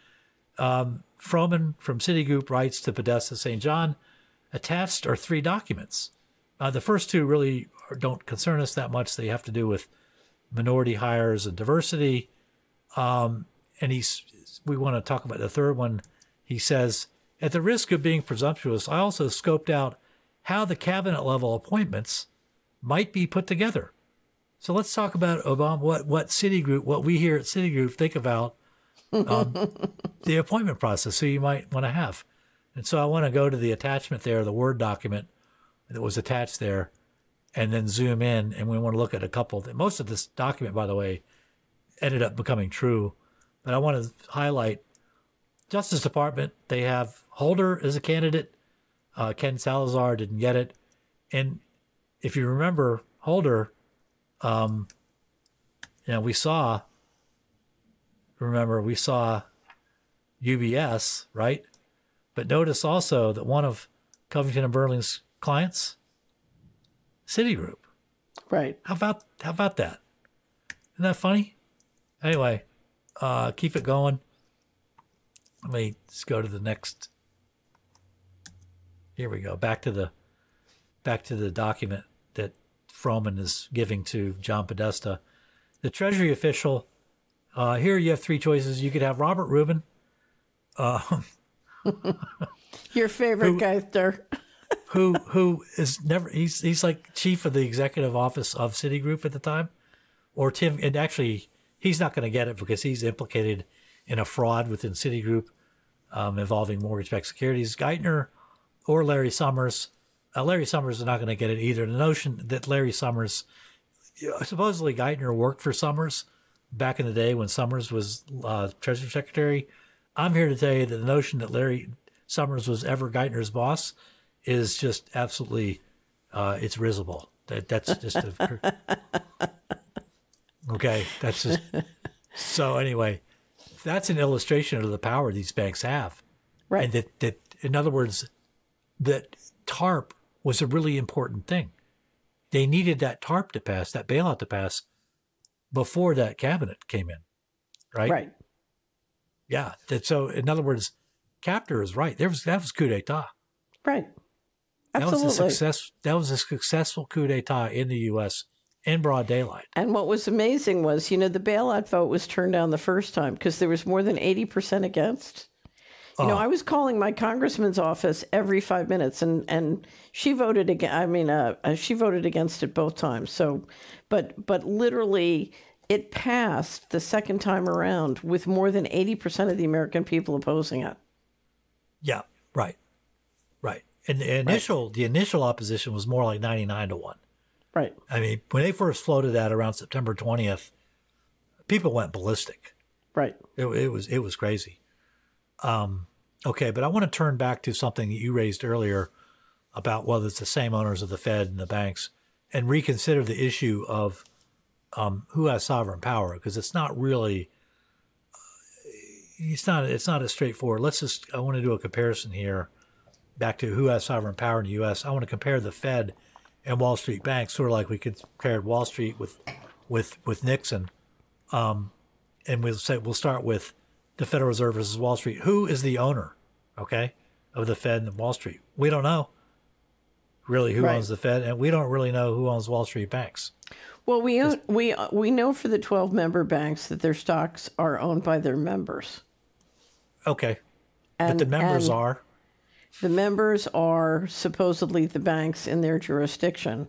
um, Froman from Citigroup writes to Podesta St. John, attached are three documents. Uh, the first two really don't concern us that much. They have to do with minority hires and diversity. Um, and he's we want to talk about the third one. he says, at the risk of being presumptuous, I also scoped out how the cabinet level appointments might be put together. So let's talk about Obama, what, what Citigroup, what we here at Citigroup think about um, [LAUGHS] the appointment process. So you might want to have. And so I want to go to the attachment there, the Word document that was attached there, and then zoom in. And we want to look at a couple. That, most of this document, by the way, ended up becoming true. But I want to highlight Justice Department. They have Holder as a candidate. Uh, Ken Salazar didn't get it. And if you remember Holder, um, you know, we saw, remember, we saw UBS, right? But notice also that one of Covington and Burling's clients, Citigroup. Right. How about how about that? Isn't that funny? Anyway, uh, keep it going. Let me just go to the next. Here we go. Back to the back to the document that Froman is giving to John Podesta. The Treasury official. Uh, here you have three choices. You could have Robert Rubin. Uh, [LAUGHS] Your favorite Who- guy there. [LAUGHS] who who is never he's he's like chief of the executive office of Citigroup at the time, or Tim. And actually, he's not going to get it because he's implicated in a fraud within Citigroup um, involving mortgage-backed securities. Geithner or Larry Summers. Uh, Larry Summers is not going to get it either. The notion that Larry Summers, supposedly Geithner worked for Summers back in the day when Summers was uh, Treasury Secretary. I'm here to tell you that the notion that Larry Summers was ever Geithner's boss is just absolutely uh, it's risible. That that's just a, [LAUGHS] okay. That's just so. Anyway, that's an illustration of the power these banks have, right? And that that in other words, that TARP was a really important thing. They needed that TARP to pass, that bailout to pass, before that cabinet came in, right? Right. Yeah. That, so, in other words, Kaptur is right. There was that was coup d'état. Right. That was a Absolutely. success. That was a successful coup d'état in the U.S. in broad daylight. And what was amazing was, you know, the bailout vote was turned down the first time because there was more than 80% against. You know, Oh. I was calling my congressman's office every five minutes, and and she voted again. I mean, uh, uh, she voted against it both times. So, but but literally, it passed the second time around with more than eighty percent of the American people opposing it. Yeah. Right. Right. And the initial the initial opposition was more like ninety nine to one. Right. I mean, when they first floated that around September twentieth, people went ballistic. Right. It, it was it was crazy. Um, okay, but I want to turn back to something that you raised earlier about whether it's the same owners of the Fed and the banks, and reconsider the issue of um, who has sovereign power because it's not really it's not it's not as straightforward. Let's just I want to do a comparison here back to who has sovereign power in the U.S. I want to compare the Fed and Wall Street banks, sort of like we compared Wall Street with with with Nixon. Um, and we'll say we'll start with the Federal Reserve versus Wall Street. Who is the owner, okay, of the Fed and Wall Street? We don't know really who Right. owns the Fed, and we don't really know who owns Wall Street banks. Well, we own, we we know for the twelve member banks that their stocks are owned by their members. Okay, And- but the members are The members are supposedly the banks in their jurisdiction.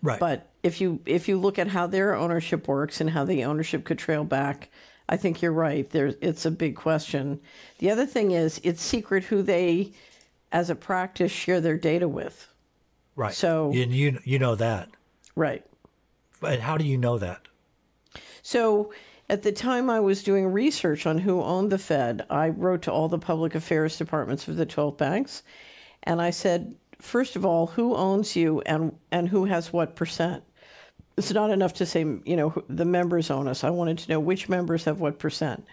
Right. But if you if you look at how their ownership works and how the ownership could trail back, I think you're right. There it's a big question. The other thing is it's secret who they as a practice share their data with. right. So- and you you know that, Right. but how do you know that? So at the time I was doing research on who owned the Fed, I wrote to all the public affairs departments of the 12 banks and I said, first of all, who owns you and, and who has what percent? It's not enough to say, you know, the members own us. I wanted to know which members have what percent.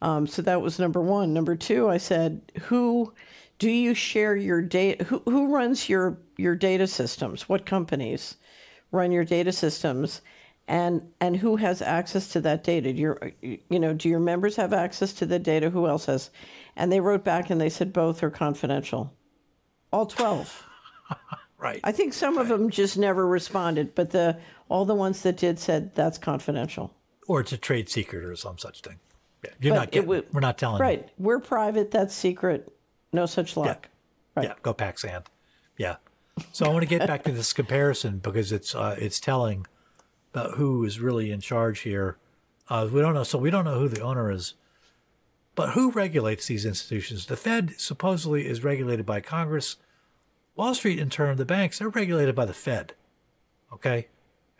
Um, so that was number one. Number two, I said, who do you share your data? Who, who runs your, your data systems? What companies run your data systems? And, and who has access to that data? Do your, you know, do your members have access to the data? Who else has? And they wrote back and they said both are confidential. All 12. [LAUGHS] Right. I think some of them just never responded, but the all the ones that did said that's confidential. Or it's a trade secret or some such thing. You're But not getting. would- we're not telling. you. Right. We're private. That's secret. No such luck. Yeah, go pack sand. Yeah. So I want to get back to this comparison because it's uh, it's telling about who is really in charge here. Uh, we don't know. So we don't know who the owner is. But who regulates these institutions? The Fed supposedly is regulated by Congress. Wall Street, in turn, the banks, they're regulated by the Fed. Okay,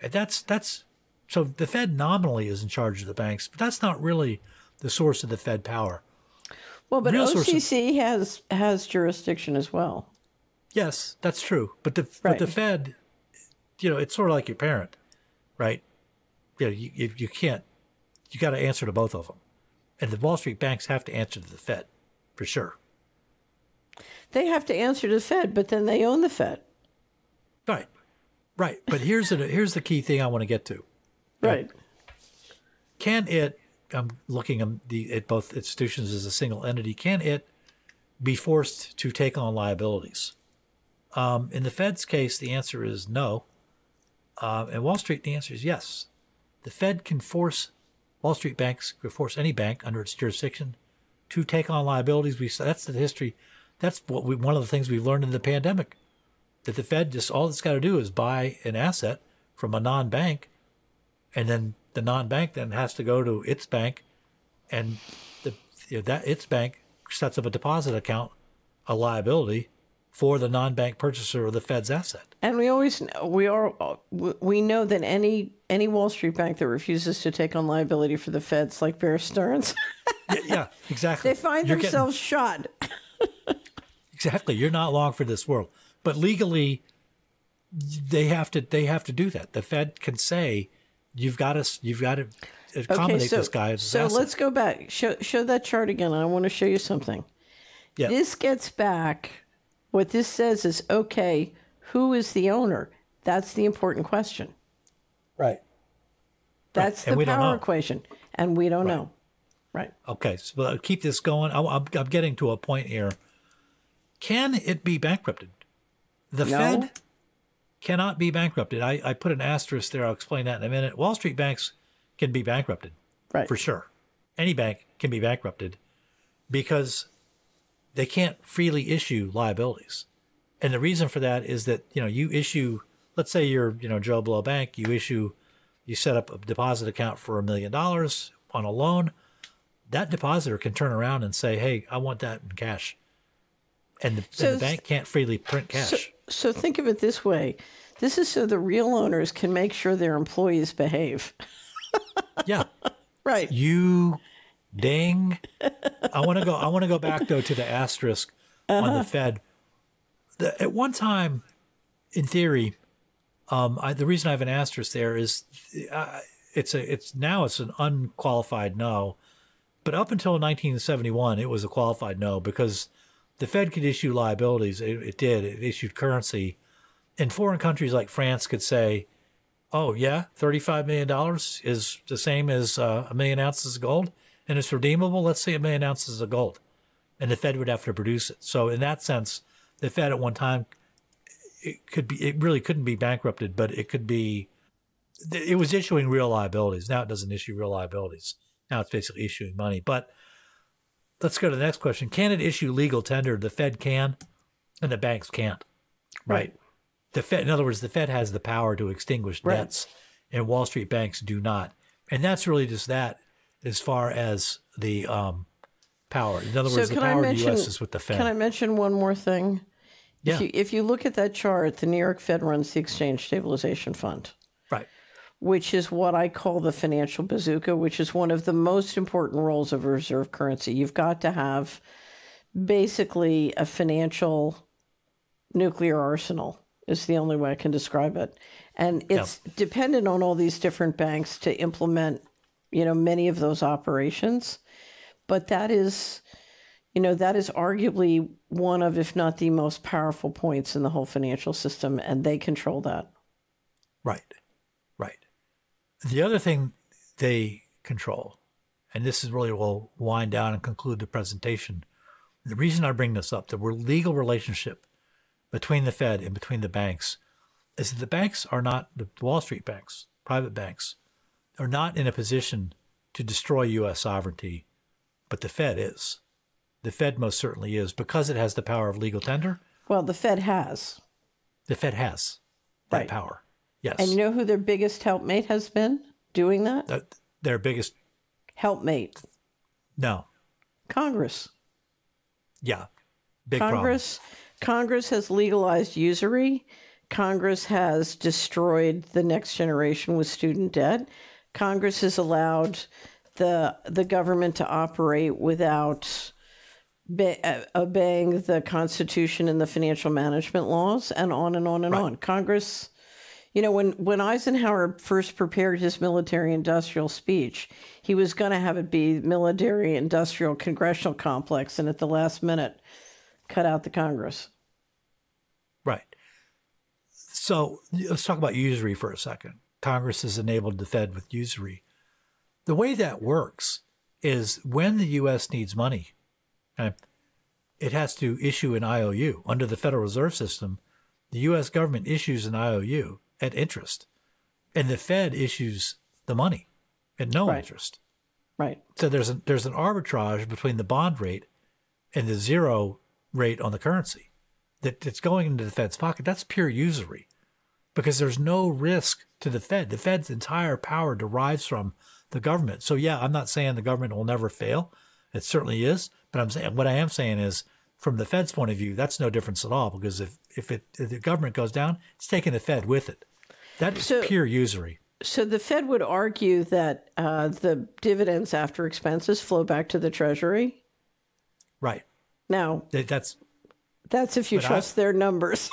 and that's that's so the Fed nominally is in charge of the banks, but that's not really the source of the Fed power. Well, but Real source of- OCC has has jurisdiction as well. Yes, that's true. But the but the Fed, you know, it's sort of like your parent, right? You know, you you, you can't you got to answer to both of them, and the Wall Street banks have to answer to the Fed, for sure. They have to answer to the Fed, but then they own the Fed. Right, right. But here's the here's the key thing I want to get to. Right. Can it? I'm looking at the at both institutions as a single entity. Can it be forced to take on liabilities? Um, in the Fed's case, the answer is no. Uh, in Wall Street, the answer is yes. The Fed can force Wall Street banks, could force any bank under its jurisdiction to take on liabilities. We that's the history. That's what we one of the things we've learned in the pandemic. That the Fed just all it's got to do is buy an asset from a non-bank, and then the non-bank then has to go to its bank, and the you know, that its bank sets up a deposit account, a liability for the non-bank purchaser of the Fed's asset. And we always know, we are we know that any any Wall Street bank that refuses to take on liability for the Feds, like Bear Stearns, [LAUGHS] yeah, yeah, exactly. they find You're getting- themselves shot. [LAUGHS] Exactly. You're not long for this world. But legally they have to they have to do that. The Fed can say you've got to you've got to accommodate so, this guy. So asset. let's go back. Show show that chart again. I want to show you something. Yeah. This gets back. What this says is okay. Who is the owner? That's the important question. Right. That's and the power equation, and we don't know. Right. Okay, so keep this going. I, am I'm getting to a point here. Can it be bankrupted? The No. Fed cannot be bankrupted. I, I put an asterisk there. I'll explain that in a minute. Wall Street banks can be bankrupted, right? For sure, any bank can be bankrupted because they can't freely issue liabilities. And the reason for that is that you know you issue, let's say you're you know Joe Blow Bank, you issue, you set up a deposit account for a million dollars on a loan. That depositor can turn around and say, "Hey, I want that in cash," and the, So and the bank can't freely print cash. So, so think of it this way: this is so the real owners can make sure their employees behave. [LAUGHS] yeah. Right. You ding. I want to go. I want to go back though to the asterisk on Uh-huh. the Fed. The, at one time, in theory, um, I, the reason I have an asterisk there is uh, it's a it's now it's an unqualified no, but up until 1971 it was a qualified no because the Fed could issue liabilities. It, it did. It issued currency, and foreign countries like France could say, "Oh yeah, thirty-five million dollars is the same as uh, a million ounces of gold, and it's redeemable. Let's say a million ounces of gold." and the Fed would have to produce it. So in that sense, the Fed at one time it could be it really couldn't be bankrupted, but it could be it was issuing real liabilities. Now it doesn't issue real liabilities. Now it's basically issuing money. But let's go to the next question. Can it issue legal tender? The Fed can, and the banks can't. Right. The Fed, in other words, the Fed has the power to extinguish Right. debts, and Wall Street banks do not. And that's really just that, as far as the um, power. In other words, the power of the U.S. is with the Fed. Can I mention one more thing? Yeah. If you, if you look at that chart, the New York Fed runs the Exchange Stabilization Fund. Which is what I call the financial bazooka, which is one of the most important roles of a reserve currency. You've got to have basically a financial nuclear arsenal is the only way I can describe it. And it's dependent on all these different banks to implement, you know, many of those operations. But that is, you know, that is arguably one of, if not the most powerful points in the whole financial system, and they control that. Right. The other thing they control, and this is really we'll wind down and conclude the presentation. The reason I bring this up, the legal relationship between the Fed and between the banks, is that the banks are not the Wall Street banks, private banks, are not in a position to destroy U.S. sovereignty but the Fed is. The Fed most certainly is because it has the power of legal tender. Well, the Fed has. The Fed has that Right. power. Yes. And you know who their biggest helpmate has been doing that? Uh, their biggest Helpmate. no. Congress. Yeah. Big problem. Congress Congress has legalized usury. Congress has destroyed the next generation with student debt. Congress has allowed the the government to operate without be, uh, obeying the Constitution and the financial management laws, and on and on and on. Congress, you know, when when Eisenhower first prepared his military-industrial speech, he was going to have it be military-industrial congressional complex, and at the last minute, cut out the Congress. Right. So let's talk about usury for a second. Congress has enabled the Fed with usury. The way that works is when the U.S. needs money, okay, it has to issue an IOU. Under the Federal Reserve System, the U.S. government issues an IOU at interest, and the Fed issues the money at no interest. Right. So there's a, there's an arbitrage between the bond rate and the zero rate on the currency that that's going into the Fed's pocket. That's pure usury because there's no risk to the Fed. The Fed's entire power derives from the government. So yeah, I'm not saying the government will never fail. It certainly is, but I'm saying what I am saying is from the Fed's point of view, that's no difference at all because if if, it, if the government goes down, it's taking the Fed with it. That is So- pure usury. So the Fed would argue that uh, the dividends after expenses flow back to the Treasury. Right. Now, That's that's if you But I- trust their numbers.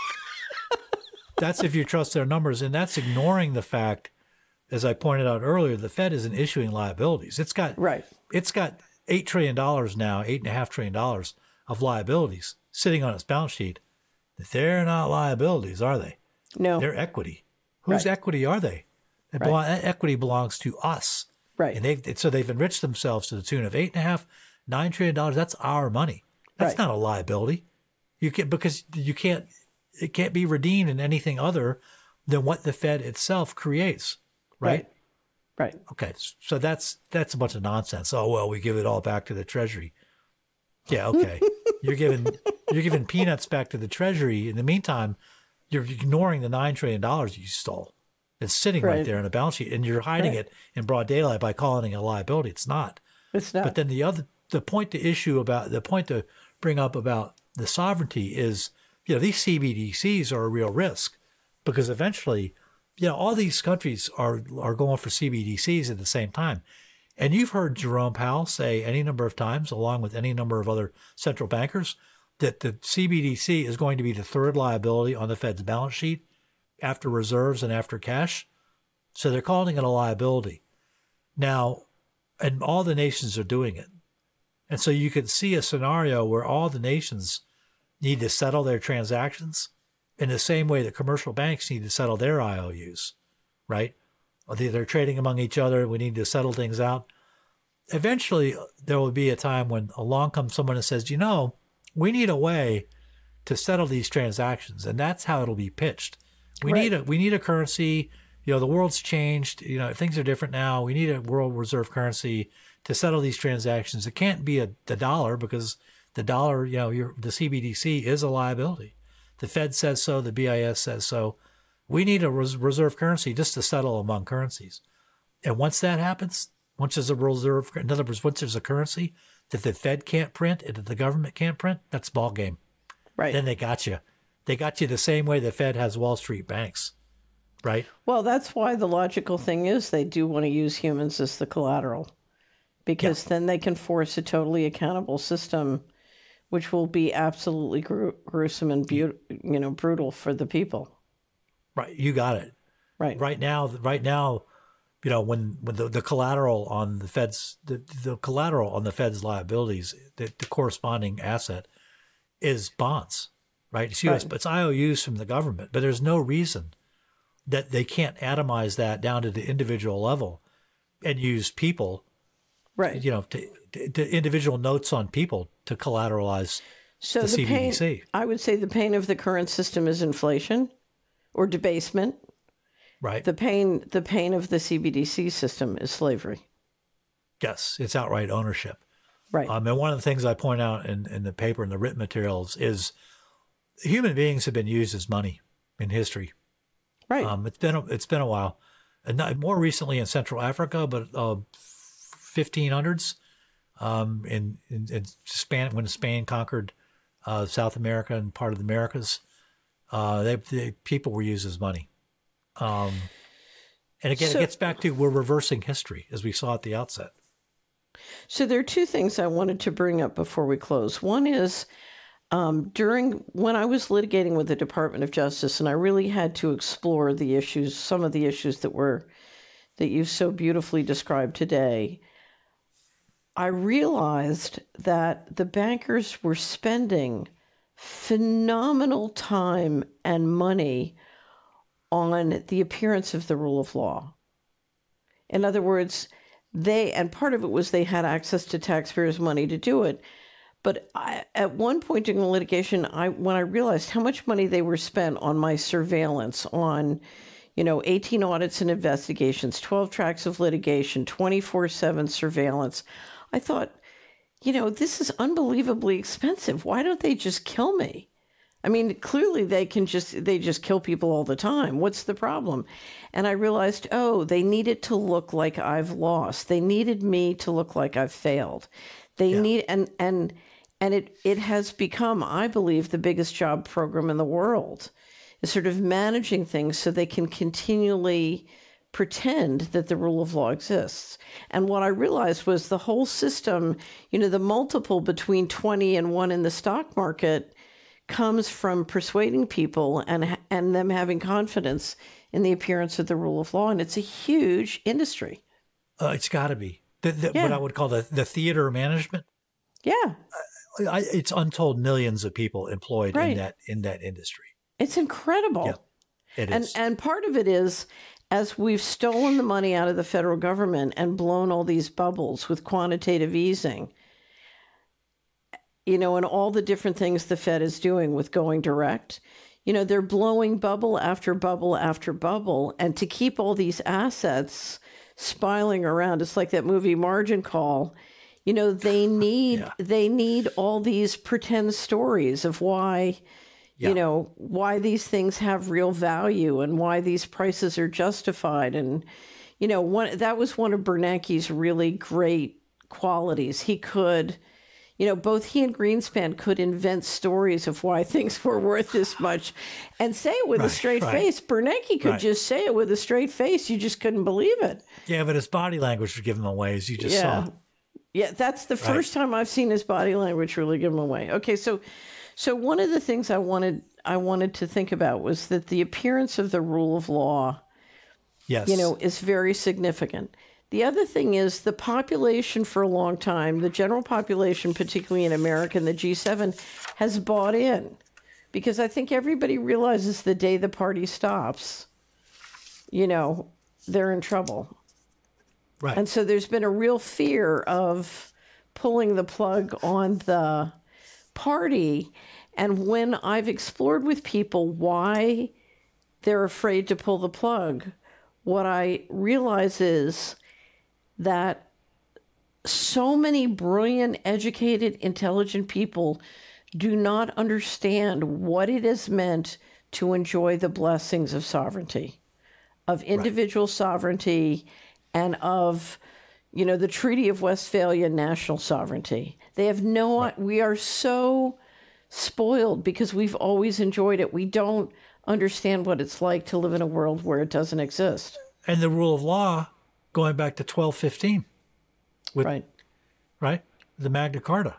[LAUGHS] that's if you trust their numbers, and that's ignoring the fact, as I pointed out earlier, the Fed isn't issuing liabilities. It's got right. It's got eight trillion dollars now, eight and a half trillion dollars of liabilities sitting on its balance sheet. that They're not liabilities, are they? No, they're equity. Whose Right. equity are they? Right. belong- equity belongs to us, right? And they've so they've enriched themselves to the tune of eight and a half, nine trillion dollars. That's our money. That's Right. not a liability. You can because you can't it can't be redeemed in anything other than what the Fed itself creates, right? Right. Okay, so that's that's a bunch of nonsense. Oh well, we give it all back to the Treasury. Yeah, okay. [LAUGHS] you're giving you're giving peanuts back to the Treasury. In the meantime, you're ignoring the nine trillion dollars you stole. It's sitting right, Right. there in a balance sheet, and you're hiding Right. it in broad daylight by calling it a liability. It's not. It's not. But then the other the point to issue about the point to bring up about the sovereignty is you know these CBDCs are a real risk because eventually you know all these countries are are going for CBDCs at the same time. And you've heard Jerome Powell say any number of times, along with any number of other central bankers, that the CBDC is going to be the third liability on the Fed's balance sheet after reserves and after cash. So they're calling it a liability. Now, and all the nations are doing it. And so you could see a scenario where all the nations need to settle their transactions in the same way that commercial banks need to settle their IOUs, right? They're trading among each other. We need to settle things out. Eventually, there will be a time when along comes someone and says, you know, we need a way to settle these transactions. And that's how it'll be pitched. We Right. need a we need a currency. You know, the world's changed. You know, things are different now. We need a world reserve currency to settle these transactions. It can't be a, the dollar because the dollar, you know, your, the CBDC is a liability. The Fed says so. The BIS says so. We need a res- reserve currency just to settle among currencies. And once that happens, once there's a reserve, in other words, once there's a currency that the Fed can't print and that the government can't print, that's ball game. Right. Then they got you. They got you the same way the Fed has Wall Street banks, right? Well, that's why the logical thing is they do want to use humans as the collateral because then they can force a totally accountable system which will be absolutely gru- gruesome and you know brutal for the people. Right. You got it. Right. Right now, right now, you know, when, when the, the collateral on the Fed's, the, the collateral on the Fed's liabilities, the, the corresponding asset is bonds, right? It's US, Right. but it's IOUs from the government, but there's no reason that they can't atomize that down to the individual level and use people, right? You know, to, to, to individual notes on people to collateralize So the, the, pain, I would say the pain of the current system is inflation or debasement. Right. The pain the pain of the CBDC system is slavery. Yes, it's outright ownership. Right. Um, and one of the things I point out in, in the paper and the written materials is human beings have been used as money in history. Right. Um, it's been a, it's been a while, and not, more recently in Central Africa, but uh, 1500s, um, in, in, in Spain when Spain conquered uh, South America and part of the Americas, uh, they, they people were used as money. Um, and again, So- it gets back to we're reversing history as we saw at the outset. So there are two things I wanted to bring up before we close. One is um, during when I was litigating with the Department of Justice, and I really had to explore the issues, some of the issues that were that you so beautifully described today. I realized that the bankers were spending phenomenal time and money on the appearance of the rule of law. In other words, they, and part of it was they had access to taxpayers' money to do it. But I, at one point in the litigation, I when I realized how much money they were spent on my surveillance, on, you know, 18 audits and investigations, 12 tracks of litigation, 24/7 surveillance, I thought, you know, this is unbelievably expensive. Why don't they just kill me? I mean, clearly they can just they just kill people all the time. What's the problem? And I realized, oh, they need it to look like I've lost. They needed me to look like I've failed. They need and and and it it has become, I believe, the biggest job program in the world. Is sort of managing things so they can continually pretend that the rule of law exists. And what I realized was the whole system, you know, the multiple between 20 and 1 in the stock market comes from persuading people and and them having confidence in the appearance of the rule of law and it's a huge industry. Uh, it's got to be the, the, what I would call the, the theater management. Yeah. I, it's untold millions of people employed Right. in that in that industry. It's incredible. It and is. and part of it is as we've stolen the money out of the federal government and blown all these bubbles with quantitative easing. You know and all the different things the fed is doing with going direct. You know they're blowing bubble after bubble after bubble. And to keep all these assets spiling around it's like that movie margin call. You know they [SIGHS] need they need all these pretend stories of why Yeah. you know why these things have real value and why these prices are justified and you know one that was one of Bernanke's really great qualities he could you know both he and Greenspan could invent stories of why [LAUGHS] things were worth this much and say it with a straight right. face Bernanke could Right. just say it with a straight face you just couldn't believe it Yeah, but his body language would give him away, as you just yeah. saw. Yeah, that's the Right. first time I've seen his body language really give him away. Okay, so so one of the things I wanted I wanted to think about was that the appearance of the rule of law, Yes. you know, is very significant. The other thing is the population for a long time, the general population, particularly in America and the G7, has bought in. Because I think everybody realizes the day the party stops, you know, they're in trouble. Right. And so there's been a real fear of pulling the plug on the party. And when I've explored with people why they're afraid to pull the plug, what I realize is that so many brilliant, educated, intelligent people do not understand what it has meant to enjoy the blessings of sovereignty, of individual sovereignty, and of you know the Treaty of Westphalia national sovereignty. They have no. We are so spoiled because we've always enjoyed it. We don't understand what it's like to live in a world where it doesn't exist. And the rule of law going back to 1215. With, right. Right? The Magna Carta.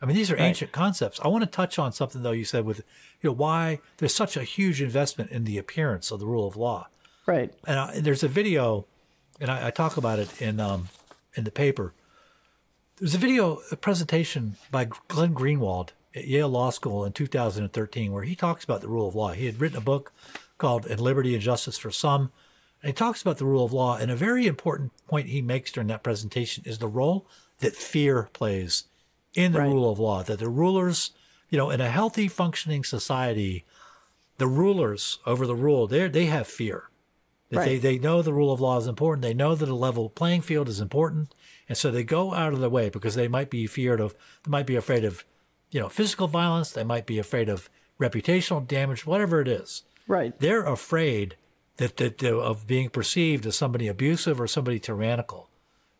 I mean, these are Right. ancient concepts. I want to touch on something, though, you said with, you know, why there's such a huge investment in the appearance of the rule of law. Right. And I, there's a video, and I, I talk about it in um, in the paper. There's a video, a presentation by Glenn Greenwald at Yale Law School in 2013, where he talks about the rule of law. He had written a book called "In Liberty and Justice for Some," and he talks about the rule of law. And a very important point he makes during that presentation is the role that fear plays in the rule of law. That the rulers, you know, in a healthy, functioning society, the rulers over the rule, they they have fear That they, Right. they know the rule of law is important. They know that a level playing field is important. And so they go out of their way because they might be feared of, they might be afraid of, you know, physical violence. They might be afraid of reputational damage, whatever it is. Right. They're afraid that, that that- of being perceived as somebody abusive or somebody tyrannical.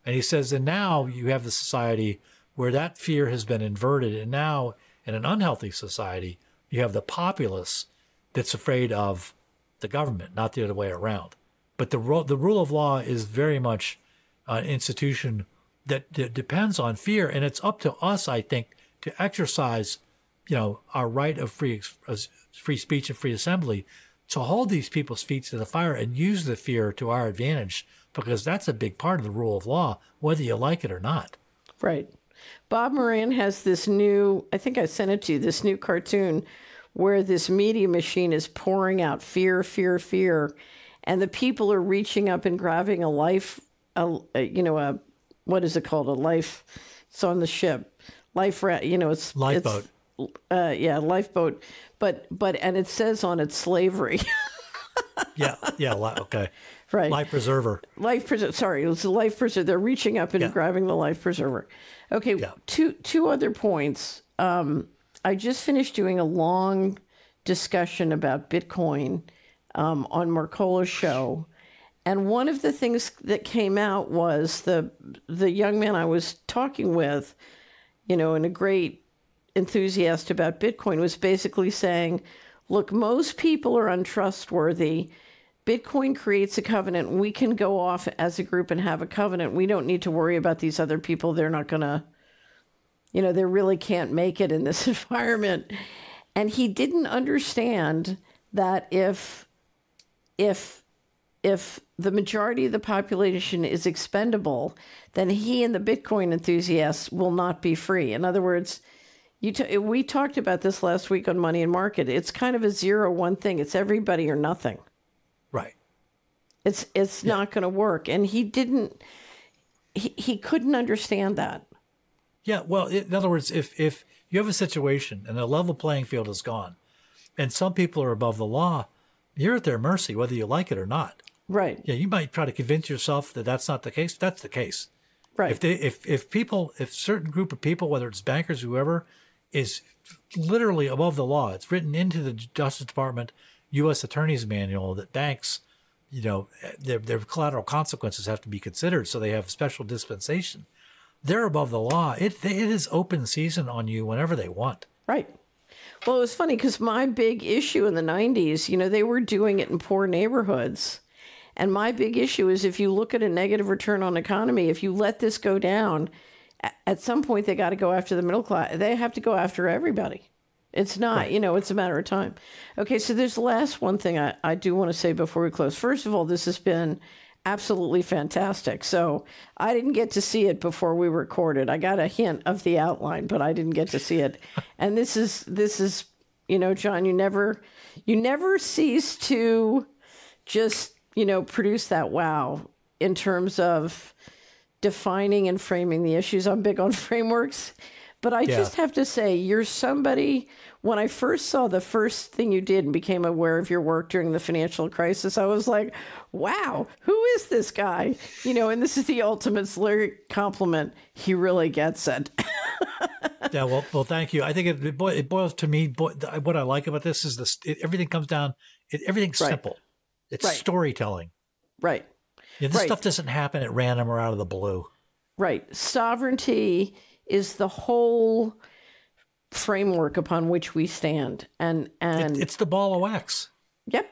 And he says, and now you have the society where that fear has been inverted. And now in an unhealthy society, you have the populace that's afraid of the government, not the other way around. But the, ro- the rule of law is very much an institution that, that depends on fear. And it's up to us, I think, to exercise, you know, our right of free, ex- free speech and free assembly to hold these people's feet to the fire and use the fear to our advantage because that's a big part of the rule of law, whether you like it or not. Right. Bob Moran has this new, I think I sent it to you, this new cartoon where this media machine is pouring out fear, fear, fear. And the people are reaching up and grabbing a life, a, a you know, a, what is it called? A life, it's on the ship. Life, ra- you know, it's Lifeboat. It's, uh, yeah, lifeboat. But, but, and it says on it slavery. [LAUGHS] Yeah, yeah, li- okay. Right. Life preserver. life preserver. Sorry, it's a life preserver. They're reaching up and grabbing the life preserver. Okay, two two other points. Um, I just finished doing a long discussion about Bitcoin um, on Mercola's show, and one of the things that came out was the the young man I was talking with, you know, and a great enthusiast about Bitcoin was basically saying, look, most people are untrustworthy. Bitcoin creates a covenant. We can go off as a group and have a covenant. We don't need to worry about these other people. They're not going to, you know, they really can't make it in this [LAUGHS] environment. And he didn't understand that if, if, if the majority of the population is expendable, then he and the Bitcoin enthusiasts will not be free. In other words, you t- we talked about this last week on Money and Market. It's kind of a zero one thing. It's everybody or nothing. Right. It's it's not going to work. And he didn't. He he couldn't understand that. Yeah, well, in other words, if if you have a situation and the level playing field is gone, and some people are above the law, you're at their mercy whether you like it or not. Right. Yeah, you might try to convince yourself that that's not the case. That's the case. Right. If they if if people if certain group of people, whether it's bankers, whoever, is literally above the law, it's written into the Justice Department U.S. Attorney's Manual that banks, you know, eh, their their collateral consequences have to be considered, so they have special dispensation. They're above the law. It it is open season on you whenever they want. Right. Well, it was funny because my big issue in the 90s, you know, they were doing it in poor neighborhoods. And my big issue is if you look at a negative return on economy, if you let this go down, at some point they got to go after the middle class. They have to go after everybody. It's not, you know, it's a matter of time. Okay, so there's the last one thing I, I do want to say before we close. First of all, this has been absolutely fantastic. So I didn't get to see it before we recorded. I got a hint of the outline, but I didn't get to see it. [LAUGHS] And this is this is, you know, John, you never you never cease to just, you know, produce that wow in terms of defining and framing the issues. I'm big on [LAUGHS] frameworks. But I Yeah. just have to say, you're somebody. When I first saw the first thing you did and became aware of your work during the financial crisis, I was like, wow, who is this guy? You know, and this is the ultimate lyric compliment. He really gets it. [LAUGHS] yeah, well, well, thank you. I think it, it, boi- it boils to me. Boi- what I like about this is this: it, everything comes down. It, everything's Right. simple. It's Right. storytelling. right. Yeah, this Right. stuff doesn't happen at random or out of the blue. Right. Sovereignty is the whole framework upon which we stand. And and it's the ball of wax. Yep.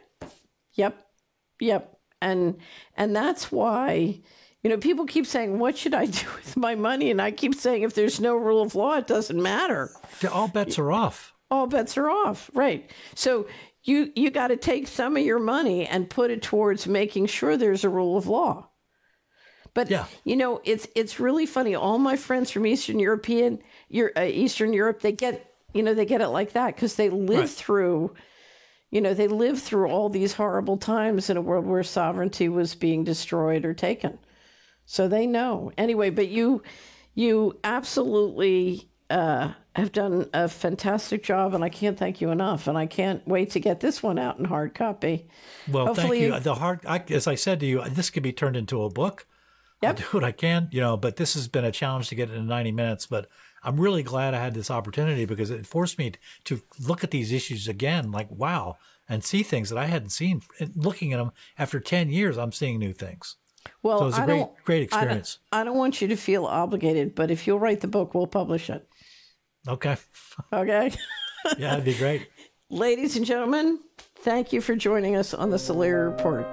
Yep. Yep. And and that's why you know people keep saying what should I do with my money and I keep saying if there's no rule of law it doesn't matter. All bets are off. All bets are off. Right. So you you got to take some of your money and put it towards making sure there's a rule of law. But you know, it's it's really funny. All my friends from Eastern European, Eur- uh, Eastern Europe, they get you know they get it like that because they live Right. through, you know, they live through all these horrible times in a world where sovereignty was being destroyed or taken. So they know anyway. But you, you absolutely uh, have done a fantastic job, and I can't thank you enough. And I can't wait to get this one out in hard copy. Well, Hopefully- thank you. The hard, I, as I said to you, this could be turned into a book. I'll do what I can, you know, but this has been a challenge to get it in 90 minutes. But I'm really glad I had this opportunity because it forced me to look at these issues again, like, wow, and see things that I hadn't seen. And Looking at them after 10 years, I'm seeing new things. Well, so it's a I great, great I don't- experience. I don't want you to feel obligated, but if you'll write the book, we'll publish it. Okay. Okay. [LAUGHS] Yeah, that'd be great. [LAUGHS] Ladies and gentlemen, thank you for joining us on the Solari Report.